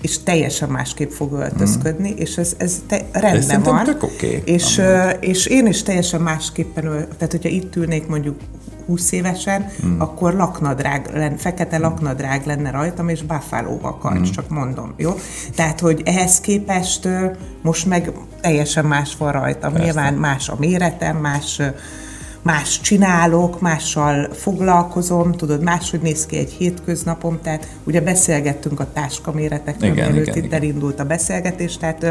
C: és teljesen másképp fog öltözködni, mm. és ez, ez te, rendben van.
D: Tök okay,
C: és, és én is teljesen másképpen, tehát hogyha itt ülnék mondjuk 20 évesen, mm. akkor laknadrág, fekete laknadrág lenne rajtam, és buffalo kancs, mm. csak mondom, jó? Tehát, hogy ehhez képest most meg teljesen más van rajtam. Persze. Nyilván más a méretem, más más csinálok, mással foglalkozom, tudod, máshogy néz ki egy hétköznapom, tehát ugye beszélgettünk a táskaméretekről, mielőtt itt igen. elindult a beszélgetés, tehát ö,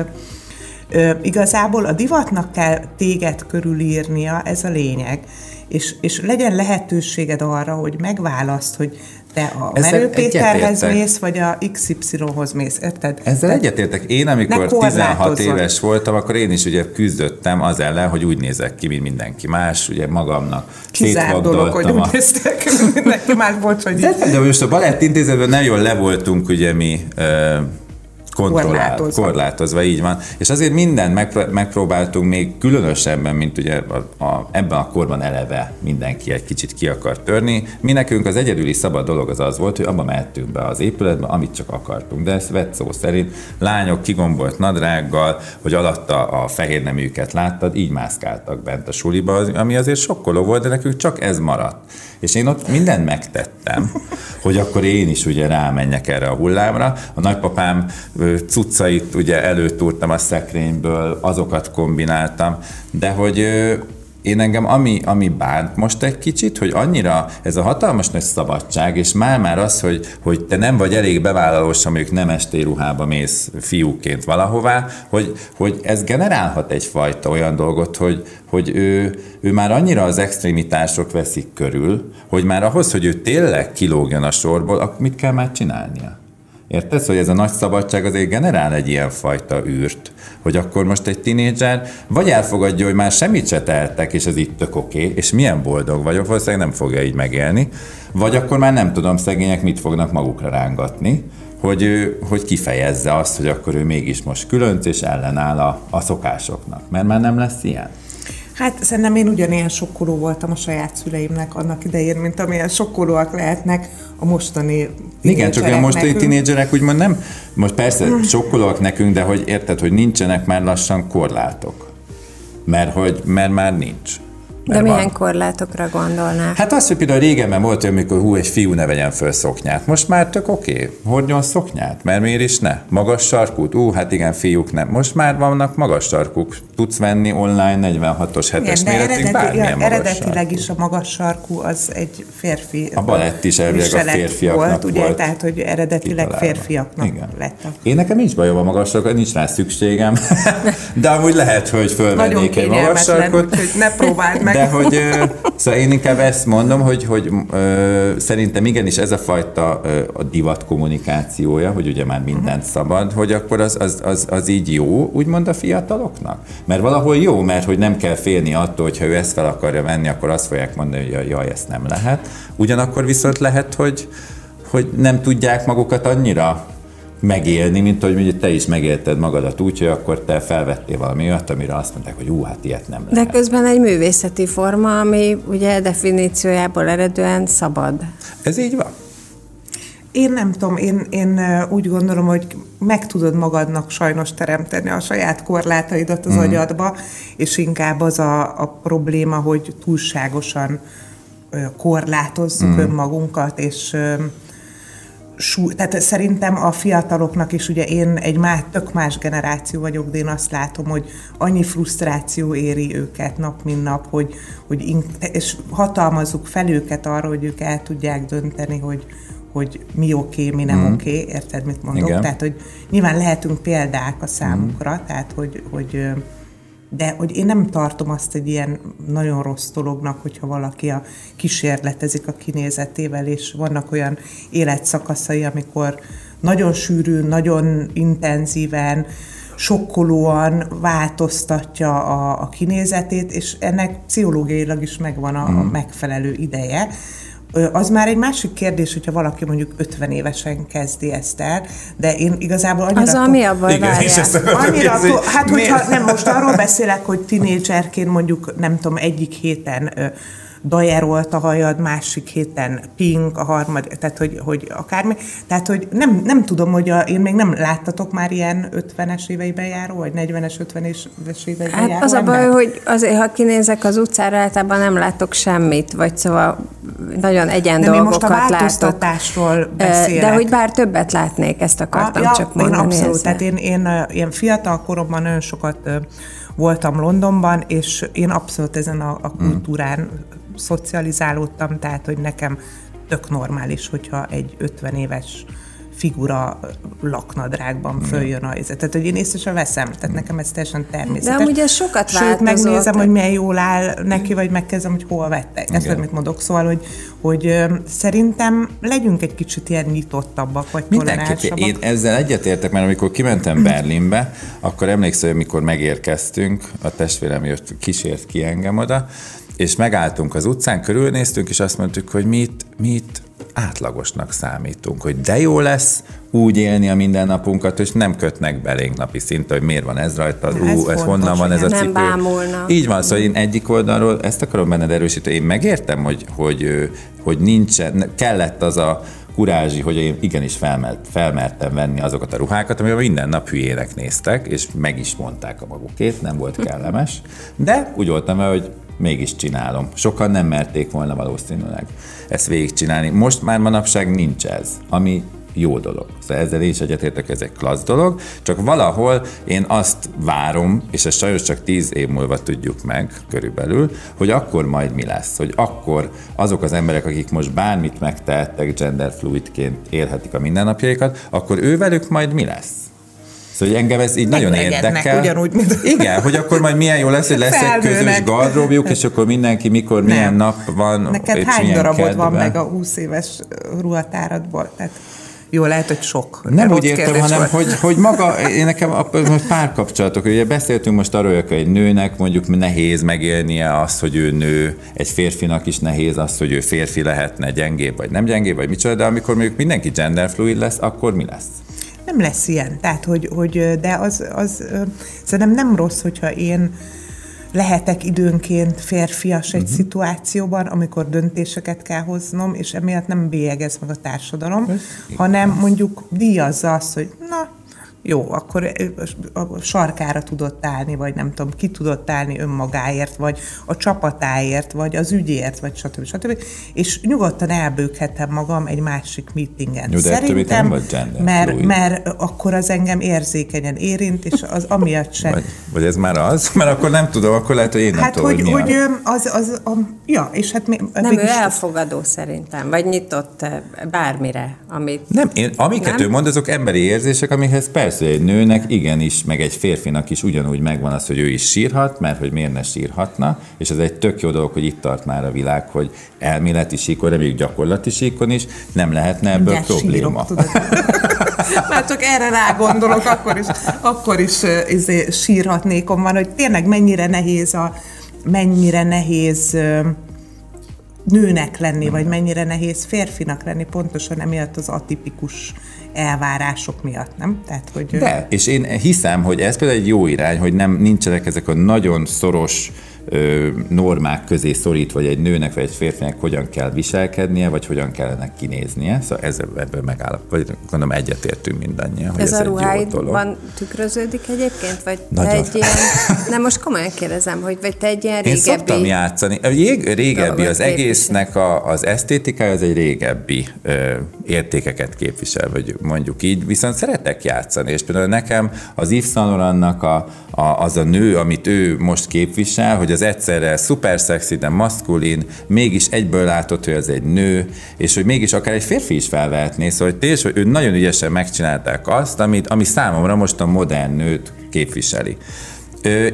C: ö, igazából a divatnak kell téged körülírnia, ez a lényeg, és, és legyen lehetőséged arra, hogy megválaszt, hogy te a Ezzel Merő Péterhez mész, vagy a XY-hoz mész, érted?
D: Ezzel Te egyetértek. Én, amikor 16 éves voltam, akkor én is ugye küzdöttem az ellen, hogy úgy nézek ki, mint mindenki más, ugye magamnak
C: Kizárt dolog, hogy úgy néztek, mindenki más, bocs, hogy
D: de, de most a Balett Intézetben nagyon le voltunk, ugye mi korlátozva. korlátozva, így van. És azért mindent megpróbáltunk még különösebben, mint ugye a, a, ebben a korban eleve mindenki egy kicsit ki akart törni. Mi nekünk az egyedüli szabad dolog az az volt, hogy abba mehettünk be az épületbe, amit csak akartunk. De ezt vett szó szerint lányok kigombolt nadrággal, hogy alatta a fehér neműket láttad, így mászkáltak bent a suliba, ami azért sokkoló volt, de nekünk csak ez maradt. És én ott mindent megtettem, hogy akkor én is ugye rámenjek erre a hullámra. A nagypapám cuccait ugye előtúrtam a szekrényből, azokat kombináltam, de hogy én engem ami, ami bánt most egy kicsit, hogy annyira ez a hatalmas nagy szabadság, és már-már az, hogy, hogy te nem vagy elég bevállalós, amelyik nem ruhába mész fiúként valahová, hogy, hogy ez generálhat egyfajta olyan dolgot, hogy, hogy ő, ő már annyira az extrémitások veszik körül, hogy már ahhoz, hogy ő tényleg kilógjon a sorból, mit kell már csinálnia? Érted? Szóval ez a nagy szabadság azért generál egy ilyen fajta űrt, hogy akkor most egy tinédzser vagy elfogadja, hogy már semmit se tehettek, és ez itt tök oké, okay, és milyen boldog vagyok, valószínűleg nem fogja így megélni, vagy akkor már nem tudom, szegények mit fognak magukra rángatni, hogy, ő, hogy kifejezze azt, hogy akkor ő mégis most különc és ellenáll a, a szokásoknak. Mert már nem lesz ilyen.
C: Hát szerintem én ugyanilyen sokkoló voltam a saját szüleimnek annak idején, mint amilyen sokkolóak lehetnek a mostani
D: Igen, csak a mostani tinédzserek úgymond nem, most persze sokkolóak nekünk, de hogy érted, hogy nincsenek már lassan korlátok. Mert, hogy, mert már nincs.
B: De milyen van. korlátokra gondolnál?
D: Hát az, hogy például régen volt, amikor hú, egy fiú ne vegyen föl szoknyát. Most már tök oké, okay. hordjon szoknyát, mert miért is ne? Magas sarkút? Ú, hát igen, fiúk nem. Most már vannak magas sarkuk. Tudsz venni online 46-os 7-es méretig bármilyen ja,
C: Eredetileg is a magas sarkú az egy férfi
D: A balett is elvileg a férfiaknak volt.
C: Ugye, volt tehát, hogy eredetileg kitalálva. férfiaknak igen. lett. A...
D: Én nekem nincs bajom a magas sarkú, nincs rá szükségem, de amúgy lehet, hogy fölvennék egy magas sarkot.
C: ne próbáld meg.
D: De hogy, szóval én inkább ezt mondom, hogy, hogy ö, szerintem igenis ez a fajta ö, a divat kommunikációja, hogy ugye már mindent szabad, hogy akkor az, az, az, az így jó, úgymond a fiataloknak? Mert valahol jó, mert hogy nem kell félni attól, hogy ha ő ezt fel akarja venni, akkor azt fogják mondani, hogy jaj, ezt nem lehet. Ugyanakkor viszont lehet, hogy, hogy nem tudják magukat annyira megélni, mint hogy mondjuk te is megélted magadat úgy, hogy akkor te felvettél valami olyat, amire azt mondták, hogy ú, hát ilyet nem lehet.
B: De közben egy művészeti forma, ami ugye definíciójából eredően szabad.
D: Ez így van.
C: Én nem tudom, én, én úgy gondolom, hogy meg tudod magadnak sajnos teremteni a saját korlátaidat az mm. agyadba, és inkább az a, a probléma, hogy túlságosan korlátozzuk mm. önmagunkat, és súly, tehát szerintem a fiataloknak is, ugye én egy már tök más generáció vagyok, de én azt látom, hogy annyi frusztráció éri őket nap, mint nap, hogy, hogy és hatalmazzuk fel őket arra, hogy ők el tudják dönteni, hogy, hogy mi oké, okay, mi nem mm. oké, okay, érted, mit mondok? Igen. Tehát, hogy nyilván lehetünk példák a számukra, mm. tehát, hogy, hogy de hogy én nem tartom azt egy ilyen nagyon rossz dolognak, hogyha valaki a kísérletezik a kinézetével, és vannak olyan életszakaszai, amikor nagyon sűrűn, nagyon intenzíven, sokkolóan változtatja a, a kinézetét, és ennek pszichológiailag is megvan a, a mm. megfelelő ideje az már egy másik kérdés, hogyha valaki mondjuk 50 évesen kezdi ezt el, de én igazából annyira...
B: Az
C: to-
B: ami a baj,
C: annyira to- Hát, hogyha nem most arról beszélek, hogy tinédzserként mondjuk, nem tudom, egyik héten dajerolt a hajad, másik héten pink, a harmad, tehát hogy, hogy akármi. Tehát, hogy nem, nem tudom, hogy a, én még nem láttatok már ilyen 50-es éveiben járó, vagy 40-es, 50-es éveiben
B: hát
C: járó
B: az ember? a baj, hogy azért, ha kinézek az utcára, általában nem látok semmit, vagy szóval nagyon egyen de dolgokat most a
C: változtatásról beszélek.
B: De hogy bár többet látnék, ezt akartam a, ja, csak mondani.
C: Én abszolút, ezzel. tehát én, én ilyen fiatal koromban nagyon sokat voltam Londonban, és én abszolút ezen a, a mm. kultúrán mm szocializálódtam, tehát hogy nekem tök normális, hogyha egy 50 éves figura laknadrágban följön a Tehát, hogy én észre sem veszem, tehát nekem ez teljesen természetes.
B: De amúgy ez sokat Sőt,
C: megnézem, hogy milyen jól áll neki, vagy megkezdem, hogy hol vette. Ezt amit mondok. Szóval, hogy, hogy szerintem legyünk egy kicsit ilyen nyitottabbak, vagy
D: Mindenképp. Én ezzel egyetértek, mert amikor kimentem Berlinbe, akkor emlékszem, hogy amikor megérkeztünk, a testvérem jött, kísért ki engem oda, és megálltunk az utcán, körülnéztünk, és azt mondtuk, hogy mi itt, mi itt átlagosnak számítunk, hogy de jó lesz úgy élni a mindennapunkat, és nem kötnek belénk napi szinte, hogy miért van ez rajta, ú, ez, ez honnan van ez a cipő.
B: Nem
D: Így van, szóval én egyik oldalról ezt akarom benned erősíteni. Én megértem, hogy, hogy, hogy nincsen, kellett az a kurázsi, hogy én igenis felmert, felmertem venni azokat a ruhákat, amivel minden nap hülyének néztek, és meg is mondták a magukét, nem volt kellemes. De úgy voltam hogy mégis csinálom. Sokan nem merték volna valószínűleg ezt végigcsinálni. Most már manapság nincs ez, ami jó dolog. Szóval ezzel is egyetértek, ez egy klassz dolog, csak valahol én azt várom, és ezt sajnos csak tíz év múlva tudjuk meg körülbelül, hogy akkor majd mi lesz, hogy akkor azok az emberek, akik most bármit megtehettek genderfluidként élhetik a mindennapjaikat, akkor ővelük majd mi lesz? Szóval engem ez így nagyon érdekel.
C: ugyanúgy, mint...
D: Igen, hogy akkor majd milyen jó lesz, hogy lesz egy közös gardróbjuk, és akkor mindenki mikor, Nem. milyen nap van.
C: Neked hány darabod kedve. van meg a 20 éves ruhatáradból? Tehát Jó, lehet, hogy sok.
D: Nem úgy értem, hanem hogy, hogy maga, én nekem a, a párkapcsolatok, ugye beszéltünk most arról, hogy egy nőnek mondjuk nehéz megélnie azt, hogy ő nő, egy férfinak is nehéz az, hogy ő férfi lehetne gyengébb, vagy nem gyengébb, vagy micsoda, de amikor mondjuk mindenki genderfluid lesz, akkor mi lesz?
C: Nem lesz ilyen. Tehát, hogy, hogy de az, az szerintem nem rossz, hogyha én lehetek időnként férfias egy uh-huh. szituációban, amikor döntéseket kell hoznom, és emiatt nem bélyegez meg a társadalom, Ez hanem mondjuk díjazza azt, hogy na, jó, akkor a sarkára tudott állni, vagy nem tudom, ki tudott állni önmagáért, vagy a csapatáért, vagy az ügyért, vagy stb. stb. És nyugodtan elbőghetem magam egy másik meetingen.
D: Jó, de Szerintem, nem vagy
C: mert, mert akkor az engem érzékenyen érint, és az amiatt sem.
D: Vagy, vagy ez már az? Mert akkor nem tudom, akkor lehet, hogy én nem
C: hát,
D: tudom,
C: hogy, hogy, hogy az, az, a, ja, és hát mi,
B: Nem, ő elfogadó szerintem, vagy nyitott bármire, amit...
D: Nem, én, amiket nem? ő mond, azok emberi érzések, amikhez persze persze egy nőnek igenis, meg egy férfinak is ugyanúgy megvan az, hogy ő is sírhat, mert hogy miért ne sírhatna, és ez egy tök jó dolog, hogy itt tart már a világ, hogy elméleti síkon, még gyakorlati síkon is nem lehetne ebből De probléma. Sírok,
C: Már csak erre rá gondolok, akkor is, akkor is izé, sírhatnékom van, hogy tényleg mennyire nehéz a mennyire nehéz nőnek lenni, vagy mennyire nehéz férfinak lenni, pontosan emiatt az atipikus elvárások miatt, nem?
D: Tehát, hogy... De, és én hiszem, hogy ez például egy jó irány, hogy nem nincsenek ezek a nagyon szoros ö, normák közé szorít, vagy egy nőnek vagy egy férfinek hogyan kell viselkednie, vagy hogyan kellene kinéznie. Szóval ez, ebből megállap, vagy gondolom egyetértünk mindannyian, hogy
B: ez,
D: ez
B: a ruháidban tükröződik egyébként? Vagy
D: Nagyon.
B: te egy ilyen, nem most komolyan kérdezem, hogy vagy te egy ilyen régebbi...
D: Én szoktam játszani. Régebbi, az egésznek a, az esztétikája az egy régebbi ö, értékeket képvisel, vagy mondjuk így, viszont szeretek játszani, és például nekem az Yves Saint Laurentnak a, a, az a nő, amit ő most képvisel, hogy az egyszerre szuper szexi, de maszkulin, mégis egyből látott, hogy az egy nő, és hogy mégis akár egy férfi is felvehetné, szóval hogy tényleg, hogy ő nagyon ügyesen megcsinálták azt, amit, ami számomra most a modern nőt képviseli.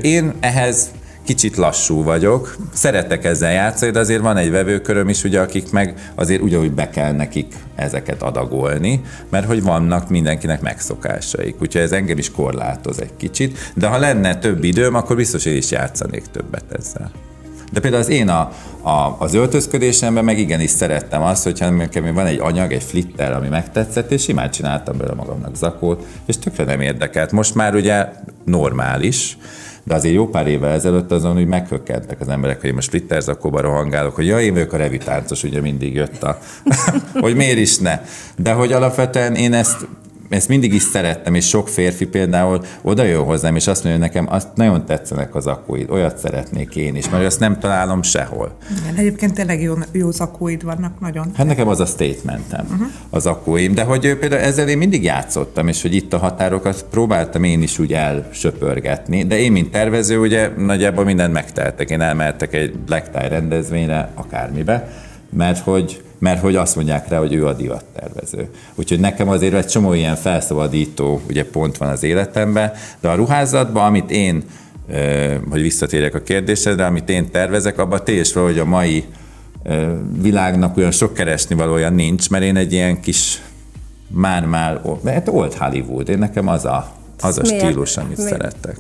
D: Én ehhez kicsit lassú vagyok, szeretek ezzel játszani, de azért van egy vevőköröm is, ugye, akik meg azért ugyanúgy be kell nekik ezeket adagolni, mert hogy vannak mindenkinek megszokásaik. Úgyhogy ez engem is korlátoz egy kicsit, de ha lenne több időm, akkor biztos én is játszanék többet ezzel. De például az én a, a, az öltözködésemben meg igenis szerettem azt, hogyha nekem van egy anyag, egy flitter, ami megtetszett, és simán csináltam belőle magamnak zakót, és tökre nem érdekelt. Most már ugye normális, de azért jó pár évvel ezelőtt azon hogy meghökkentek az emberek, hogy most Twitter zakóba rohangálok, hogy jaj, én vagyok a revitáncos, ugye mindig jött a, hogy miért is ne. De hogy alapvetően én ezt ezt mindig is szerettem, és sok férfi például oda jön hozzám, és azt mondja, hogy nekem azt nagyon tetszenek az akóid, olyat szeretnék én is, mert azt nem találom sehol.
C: Igen, egyébként tényleg jó, jó akóid vannak, nagyon.
D: Hát nekem az a statementem, uh-huh. az akóim, de hogy például ezzel én mindig játszottam, és hogy itt a határokat próbáltam én is úgy elsöpörgetni, de én, mint tervező, ugye nagyjából mindent megteltek. Én elmehetek egy black tie rendezvényre, akármibe, mert hogy mert hogy azt mondják rá, hogy ő a divattervező. Úgyhogy nekem azért egy csomó ilyen felszabadító ugye pont van az életemben, de a ruházatban, amit én, hogy visszatérjek a kérdésedre, amit én tervezek, abban téves hogy a mai világnak olyan sok keresni valója nincs, mert én egy ilyen kis már-már, hát old Hollywood, én nekem az a, az a stílus, amit mi? szerettek.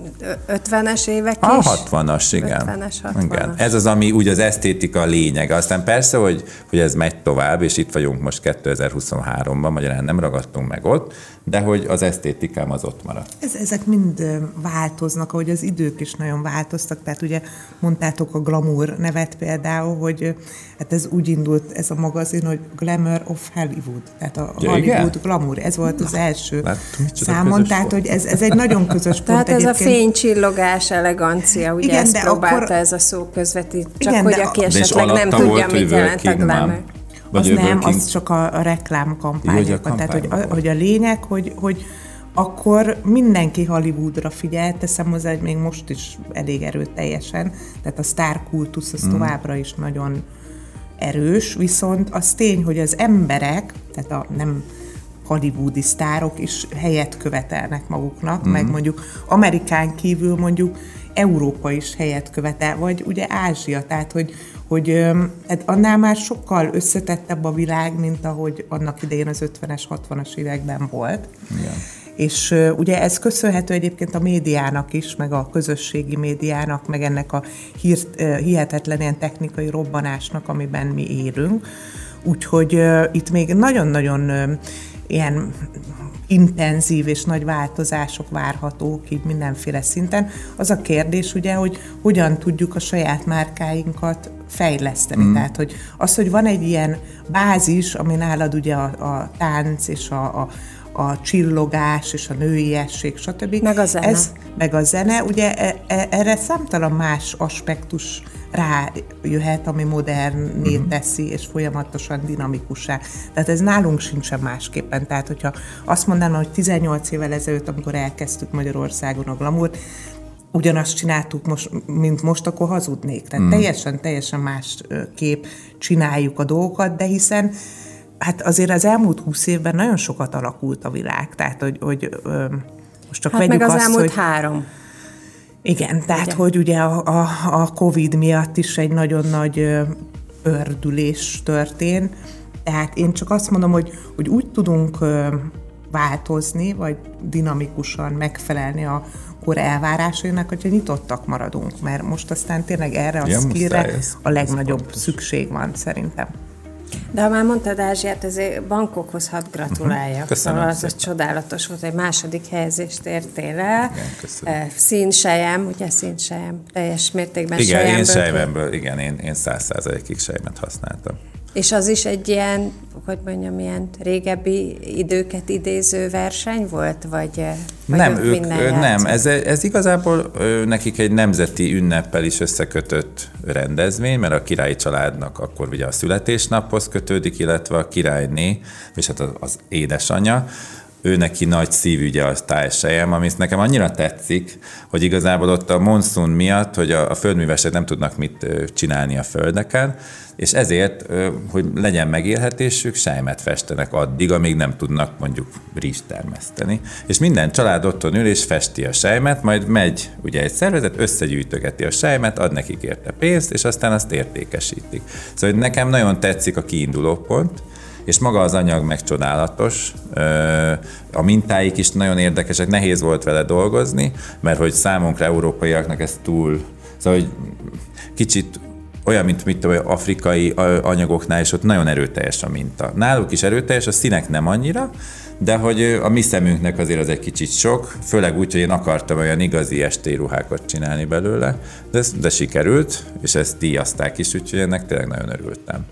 B: 50-es évek is?
D: A 60-as, igen. 50-es, 60-as. igen. Ez az, ami úgy az esztétika a lényeg. Aztán persze, hogy, hogy ez megy tovább, és itt vagyunk most 2023-ban, magyarán nem ragadtunk meg ott, de hogy az esztétikám az ott maradt.
C: Ez, ezek mind változnak, ahogy az idők is nagyon változtak. Tehát ugye mondtátok a Glamour nevet például, hogy hát ez úgy indult ez a magazin, hogy Glamour of Hollywood. Tehát a ja, Hollywood igen? Glamour. Ez volt az első Lát, számon. Tehát, hogy ez, ez egy nagyon közös pont
B: Tehát
C: ez
B: a fénycsillogás, elegancia, ugye igen, ezt próbálta akkor, ez a szó közvetít, csak igen, hogy aki esetleg nem tudja, volt, mit jelent a glamour.
C: Vagy az nem, az csak a, a reklámkampányokban. Tehát, hogy a, hogy a lényeg, hogy, hogy akkor mindenki Hollywoodra figyelt, teszem hozzá, hogy még most is elég erőteljesen, tehát a sztárkultusz az mm. továbbra is nagyon erős, viszont az tény, hogy az emberek, tehát a nem hollywoodi sztárok is helyet követelnek maguknak, mm. meg mondjuk Amerikán kívül mondjuk Európa is helyet követel, vagy ugye Ázsia, tehát hogy, hogy hát annál már sokkal összetettebb a világ, mint ahogy annak idején az 50-es, 60-as években volt. Igen. És ugye ez köszönhető egyébként a médiának is, meg a közösségi médiának, meg ennek a hírt, hihetetlen ilyen technikai robbanásnak, amiben mi élünk. Úgyhogy uh, itt még nagyon-nagyon uh, ilyen intenzív és nagy változások várhatók így mindenféle szinten. Az a kérdés ugye, hogy hogyan tudjuk a saját márkáinkat fejleszteni. Mm. Tehát, hogy az, hogy van egy ilyen bázis, ami nálad ugye a, a tánc és a, a a csillogás és a nőiesség, stb.
B: Meg a zene. Ez,
C: meg a zene, ugye e, e, erre számtalan más aspektus rájöhet, ami moderné uh-huh. teszi, és folyamatosan dinamikussá. Tehát ez nálunk sincsen másképpen. Tehát, hogyha azt mondanám, hogy 18 évvel ezelőtt, amikor elkezdtük Magyarországon a glamourt, ugyanazt csináltuk, most, mint most, akkor hazudnék. Tehát mm. teljesen, teljesen más kép csináljuk a dolgokat, de hiszen hát azért az elmúlt húsz évben nagyon sokat alakult a világ. Tehát, hogy, hogy most csak
B: hát
C: vegyük
B: meg az
C: azt,
B: elmúlt
C: hogy...
B: három.
C: Igen, tehát ugye? hogy ugye a, a, a Covid miatt is egy nagyon nagy ördülés történt. Tehát én csak azt mondom, hogy, hogy úgy tudunk változni, vagy dinamikusan megfelelni a kor elvárásainak, hogyha nyitottak maradunk, mert most aztán tényleg erre a ja, skillre a legnagyobb szükség van szerintem.
B: De ha már mondtad Ázsiát, ezért bankokhoz hadd gratuláljak. Mhm.
D: Köszönöm
B: szóval az, az csodálatos volt, egy második helyezést értél el. Igen. Színsejem, ugye színsejem, teljes mértékben
D: Igen,
B: sejemből.
D: én sejemből, igen, én, én száz százalékig sejmet használtam.
B: És az is egy ilyen, hogy mondjam, ilyen régebbi időket idéző verseny volt, vagy,
D: vagy nem, ők, nem, ez, ez igazából nekik egy nemzeti ünneppel is összekötött rendezvény, mert a királyi családnak akkor ugye a születésnaphoz kötődik, illetve a királyné, és hát az, az édesanyja, ő neki nagy szívügye a tájsejem, ami nekem annyira tetszik, hogy igazából ott a monszun miatt, hogy a, a földművesek nem tudnak mit csinálni a földeken, és ezért, hogy legyen megélhetésük, sejmet festenek addig, amíg nem tudnak mondjuk rizst termeszteni. És minden család otthon ül és festi a sejmet, majd megy ugye egy szervezet, összegyűjtögeti a sejmet, ad nekik érte pénzt, és aztán azt értékesítik. Szóval nekem nagyon tetszik a kiinduló pont, és maga az anyag meg csodálatos, a mintáik is nagyon érdekesek, nehéz volt vele dolgozni, mert hogy számunkra, európaiaknak ez túl, szóval hogy kicsit olyan, mint mit tudom, afrikai anyagoknál, és ott nagyon erőteljes a minta. Náluk is erőteljes, a színek nem annyira, de hogy a mi szemünknek azért az egy kicsit sok, főleg úgy, hogy én akartam olyan igazi ruhákat csinálni belőle, de, de sikerült, és ezt díjazták is, úgyhogy ennek tényleg nagyon örültem.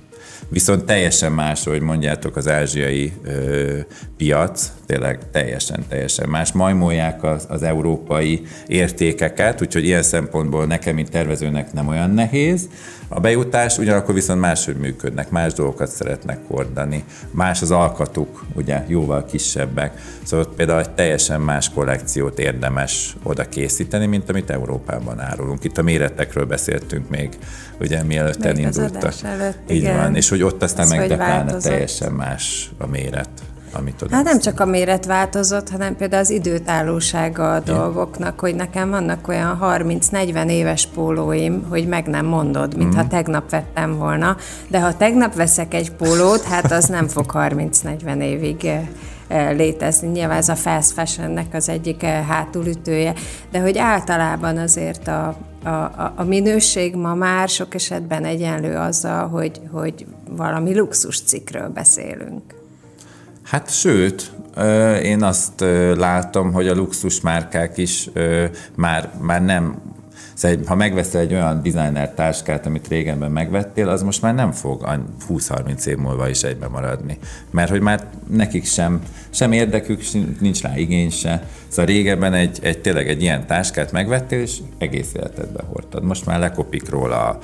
D: Viszont teljesen más, hogy mondjátok, az ázsiai ö, piac, tényleg teljesen, teljesen más. Majmolják az, az európai értékeket, úgyhogy ilyen szempontból nekem, mint tervezőnek nem olyan nehéz. A bejutás ugyanakkor viszont máshogy működnek, más dolgokat szeretnek hordani, más az alkatuk, ugye jóval kisebbek. Szóval például egy teljesen más kollekciót érdemes oda készíteni, mint amit Európában árulunk. Itt a méretekről beszéltünk még, ugye mielőtt még elindultak.
B: Előtt,
D: Így
B: igen.
D: van, és hogy ott aztán meg teljesen más a méret amit
B: Hát nem csak a méret változott, hanem például az időtállósága a dolgoknak, hogy nekem vannak olyan 30-40 éves pólóim, hogy meg nem mondod, mintha mm. tegnap vettem volna, de ha tegnap veszek egy pólót, hát az nem fog 30-40 évig eh, eh, létezni. Nyilván ez a fast fashionnek az egyik eh, hátulütője, de hogy általában azért a, a, a minőség ma már sok esetben egyenlő azzal, hogy, hogy valami luxus cikkről beszélünk.
D: Hát sőt, én azt látom, hogy a luxus márkák is már, már nem Szóval, ha megveszel egy olyan designer táskát, amit régenben megvettél, az most már nem fog 20-30 év múlva is egybe maradni. Mert hogy már nekik sem, sem érdekük, nincs rá igény se. Szóval régebben egy, egy tényleg egy ilyen táskát megvettél, és egész életedbe hordtad. Most már lekopik róla a,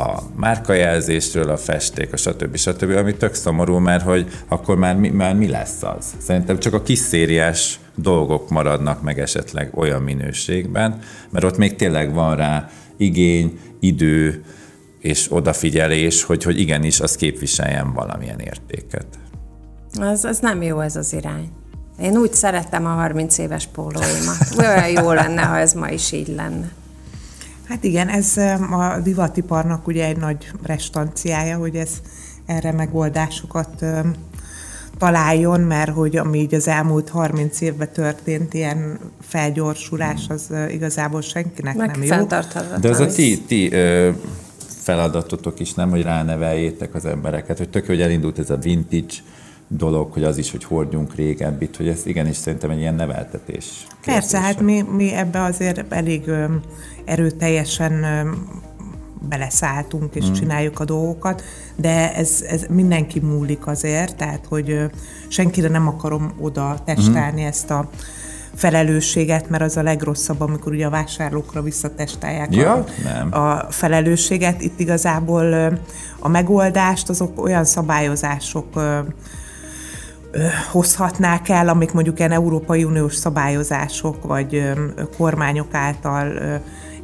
D: a márkajelzésről, a festék, a stb. stb., ami tök szomorú, mert hogy akkor már mi, már mi lesz az? Szerintem csak a kis szériás dolgok maradnak meg esetleg olyan minőségben, mert ott még tényleg van rá igény, idő és odafigyelés, hogy, hogy igenis az képviseljen valamilyen értéket.
B: Az, az nem jó ez az irány. Én úgy szeretem a 30 éves pólóimat. Olyan jó lenne, ha ez ma is így lenne.
C: Hát igen, ez a divatiparnak ugye egy nagy restanciája, hogy ez erre megoldásokat találjon, mert hogy ami így az elmúlt 30 évben történt, ilyen felgyorsulás, az igazából senkinek
B: Meg
C: nem jó.
D: De az a ti, ti ö, feladatotok is nem, hogy ráneveljétek az embereket, hogy tök hogy elindult ez a vintage dolog, hogy az is, hogy hordjunk régebbit, hogy ez igenis szerintem egy ilyen neveltetés.
C: Persze,
D: kérdése.
C: hát mi, mi ebbe azért elég ö, erőteljesen ö, beleszálltunk és mm. csináljuk a dolgokat, de ez, ez mindenki múlik azért, tehát hogy ö, senkire nem akarom oda testálni mm. ezt a felelősséget, mert az a legrosszabb, amikor ugye a vásárlókra visszatestálják
D: Ja,
C: a,
D: nem.
C: a felelősséget. Itt igazából a megoldást azok olyan szabályozások hozhatnák el, amik mondjuk ilyen Európai Uniós szabályozások, vagy kormányok által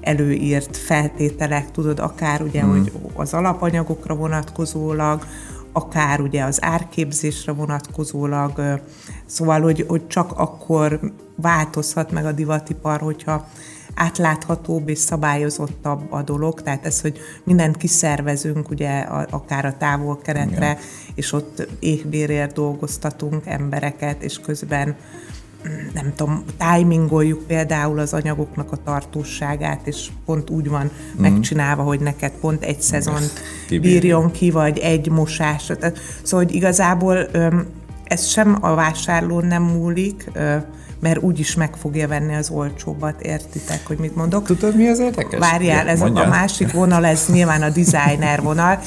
C: előírt feltételek, tudod, akár ugye, hmm. hogy az alapanyagokra vonatkozólag, akár ugye az árképzésre vonatkozólag, szóval, hogy, hogy csak akkor változhat meg a divatipar, hogyha átláthatóbb és szabályozottabb a dolog, tehát ez, hogy mindent kiszervezünk, ugye a, akár a távol-keretre,
D: Igen.
C: és ott éhbérért dolgoztatunk embereket, és közben nem tudom, timingoljuk például az anyagoknak a tartóságát, és pont úgy van mm. megcsinálva, hogy neked pont egy szezon bírjon ki, vagy egy mosás. Szóval, hogy igazából ez sem a vásárlón nem múlik, mert úgyis meg fogja venni az olcsóbbat, értitek, hogy mit mondok?
D: Tudod, mi az érdekes?
C: Várjál, ez a,
D: mondjad.
C: a másik vonal, ez nyilván a designer vonal,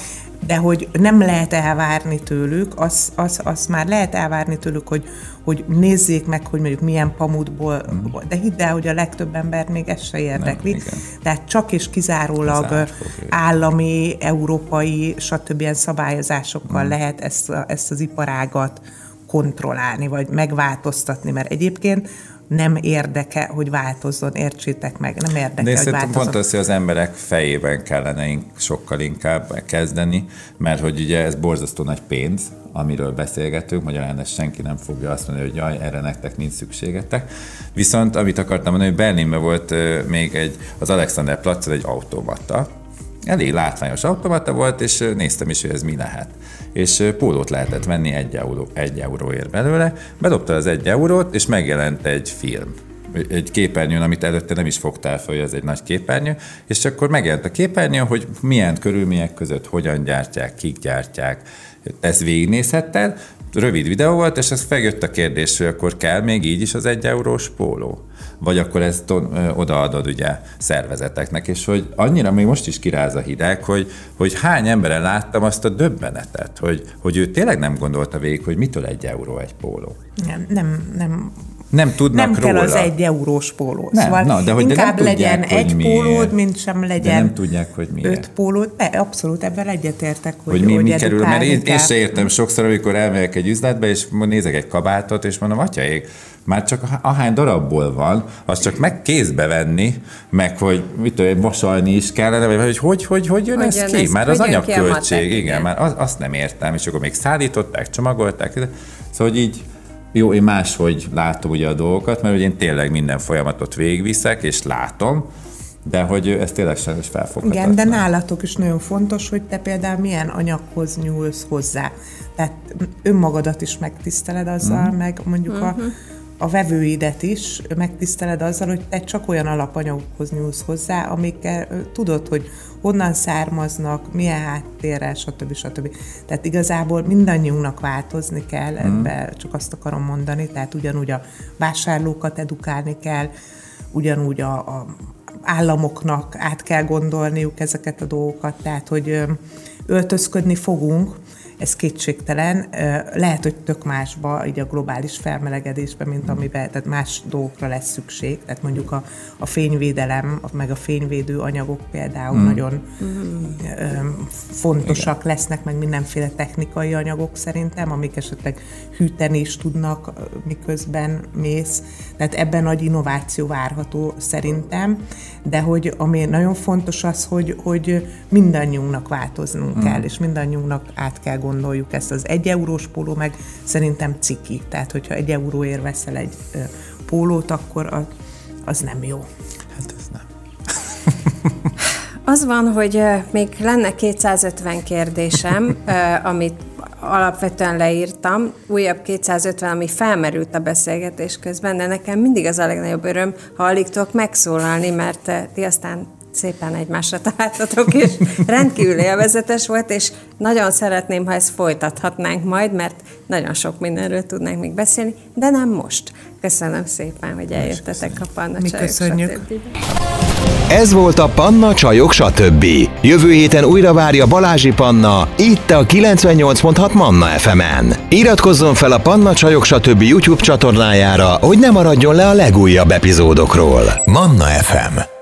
C: de hogy nem lehet elvárni tőlük, azt az, az már lehet elvárni tőlük, hogy, hogy nézzék meg, hogy mondjuk milyen pamutból, de hidd el, hogy a legtöbb ember még ez se érdekli.
D: igen.
C: Tehát csak és kizárólag állami, európai, stb. ilyen szabályozásokkal lehet ezt, ezt az iparágat kontrollálni, vagy megváltoztatni, mert egyébként nem érdeke, hogy változzon, értsétek meg, nem érdeke,
D: De
C: hogy
D: szerintem
C: változzon.
D: pont az, hogy az emberek fejében kellene sokkal inkább kezdeni, mert hogy ugye ez borzasztó nagy pénz, amiről beszélgetünk, magyarán ezt senki nem fogja azt mondani, hogy jaj, erre nektek nincs szükségetek. Viszont amit akartam mondani, hogy Berlinben volt még egy, az Alexander Platzon egy automata, elég látványos automata volt, és néztem is, hogy ez mi lehet. És pólót lehetett venni egy, euró, egy euróért belőle, bedobta az egy eurót, és megjelent egy film egy képernyőn, amit előtte nem is fogtál fel, hogy ez egy nagy képernyő, és akkor megjelent a képernyő, hogy milyen körülmények között hogyan gyártják, kik gyártják. Ezt végignézhetted, rövid videó volt, és ez feljött a kérdés, hogy akkor kell még így is az egy eurós póló? Vagy akkor ezt odaadod ugye szervezeteknek, és hogy annyira még most is kiráz a hideg, hogy, hogy hány emberen láttam azt a döbbenetet, hogy, hogy ő tényleg nem gondolta végig, hogy mitől egy euró egy póló.
C: Nem, nem, nem
D: Nem tudnak
C: nem kell
D: róla.
C: az egy eurós póló.
D: Nem,
C: szóval
D: na, de hogy de nem
C: inkább
D: tudják,
C: legyen
D: hogy
C: egy
D: miért.
C: pólód, mint sem legyen
D: De nem tudják, hogy miért.
C: öt pólód. De abszolút ebben egyetértek, hogy,
D: hogy mi, mi kerül, mert én, én se értem sokszor, amikor elmegyek egy üzletbe, és nézek egy kabátot, és mondom, atyaik, már csak ahány darabból van, az csak meg kézbe venni, meg hogy mit tudom, mosolni is kellene, vagy hogy hogy, hogy, hogy jön
B: Hogy
D: ez
B: jön
D: ki?
B: ez-
D: már az anyagköltség, igen,
B: igen.
D: már az, azt nem értem, és akkor még szállították, csomagolták, szóval hogy így jó, én máshogy látom ugye a dolgokat, mert ugye én tényleg minden folyamatot végigviszek, és látom, de hogy ez tényleg sajnos felfoghatatlan.
C: Igen, de nálatok is nagyon fontos, hogy te például milyen anyaghoz nyúlsz hozzá. Tehát önmagadat is megtiszteled azzal, mm. meg mondjuk mm-hmm. a, a vevőidet is megtiszteled azzal, hogy te csak olyan alapanyagokhoz nyúlsz hozzá, amikkel tudod, hogy honnan származnak, milyen háttérrel, stb. stb. Tehát igazából mindannyiunknak változni kell, ebbe csak azt akarom mondani, tehát ugyanúgy a vásárlókat edukálni kell, ugyanúgy a, a államoknak át kell gondolniuk ezeket a dolgokat, tehát hogy öltözködni fogunk, ez kétségtelen. Lehet, hogy tök másba, így a globális felmelegedésben, mint amiben, tehát más dolgokra lesz szükség. Tehát mondjuk a, a fényvédelem, meg a fényvédő anyagok például mm. nagyon ö, fontosak Igen. lesznek, meg mindenféle technikai anyagok szerintem, amik esetleg hűteni is tudnak, miközben mész. Tehát ebben nagy innováció várható szerintem, de hogy ami nagyon fontos az, hogy, hogy mindannyiunknak változnunk mm. kell, és mindannyiunknak át kell gondoljuk ezt. Az egy eurós póló meg szerintem ciki. Tehát, hogyha egy euróért veszel egy ö, pólót, akkor az, az nem jó.
D: Hát ez nem.
B: Az van, hogy még lenne 250 kérdésem, amit alapvetően leírtam, újabb 250, ami felmerült a beszélgetés közben, de nekem mindig az a legnagyobb öröm, ha alig tudok megszólalni, mert ti aztán szépen egymásra találtatok, és rendkívül élvezetes volt, és nagyon szeretném, ha ezt folytathatnánk majd, mert nagyon sok mindenről tudnánk még beszélni, de nem most. Köszönöm szépen, hogy eljöttetek a Panna
C: Mi
B: Csajok,
C: köszönjük.
B: stb.
A: Ez volt a Panna Csajok, stb. Jövő héten újra várja Balázsi Panna, itt a 98.6 Manna FM-en. Iratkozzon fel a Panna Csajok, stb. YouTube csatornájára, hogy ne maradjon le a legújabb epizódokról. Manna FM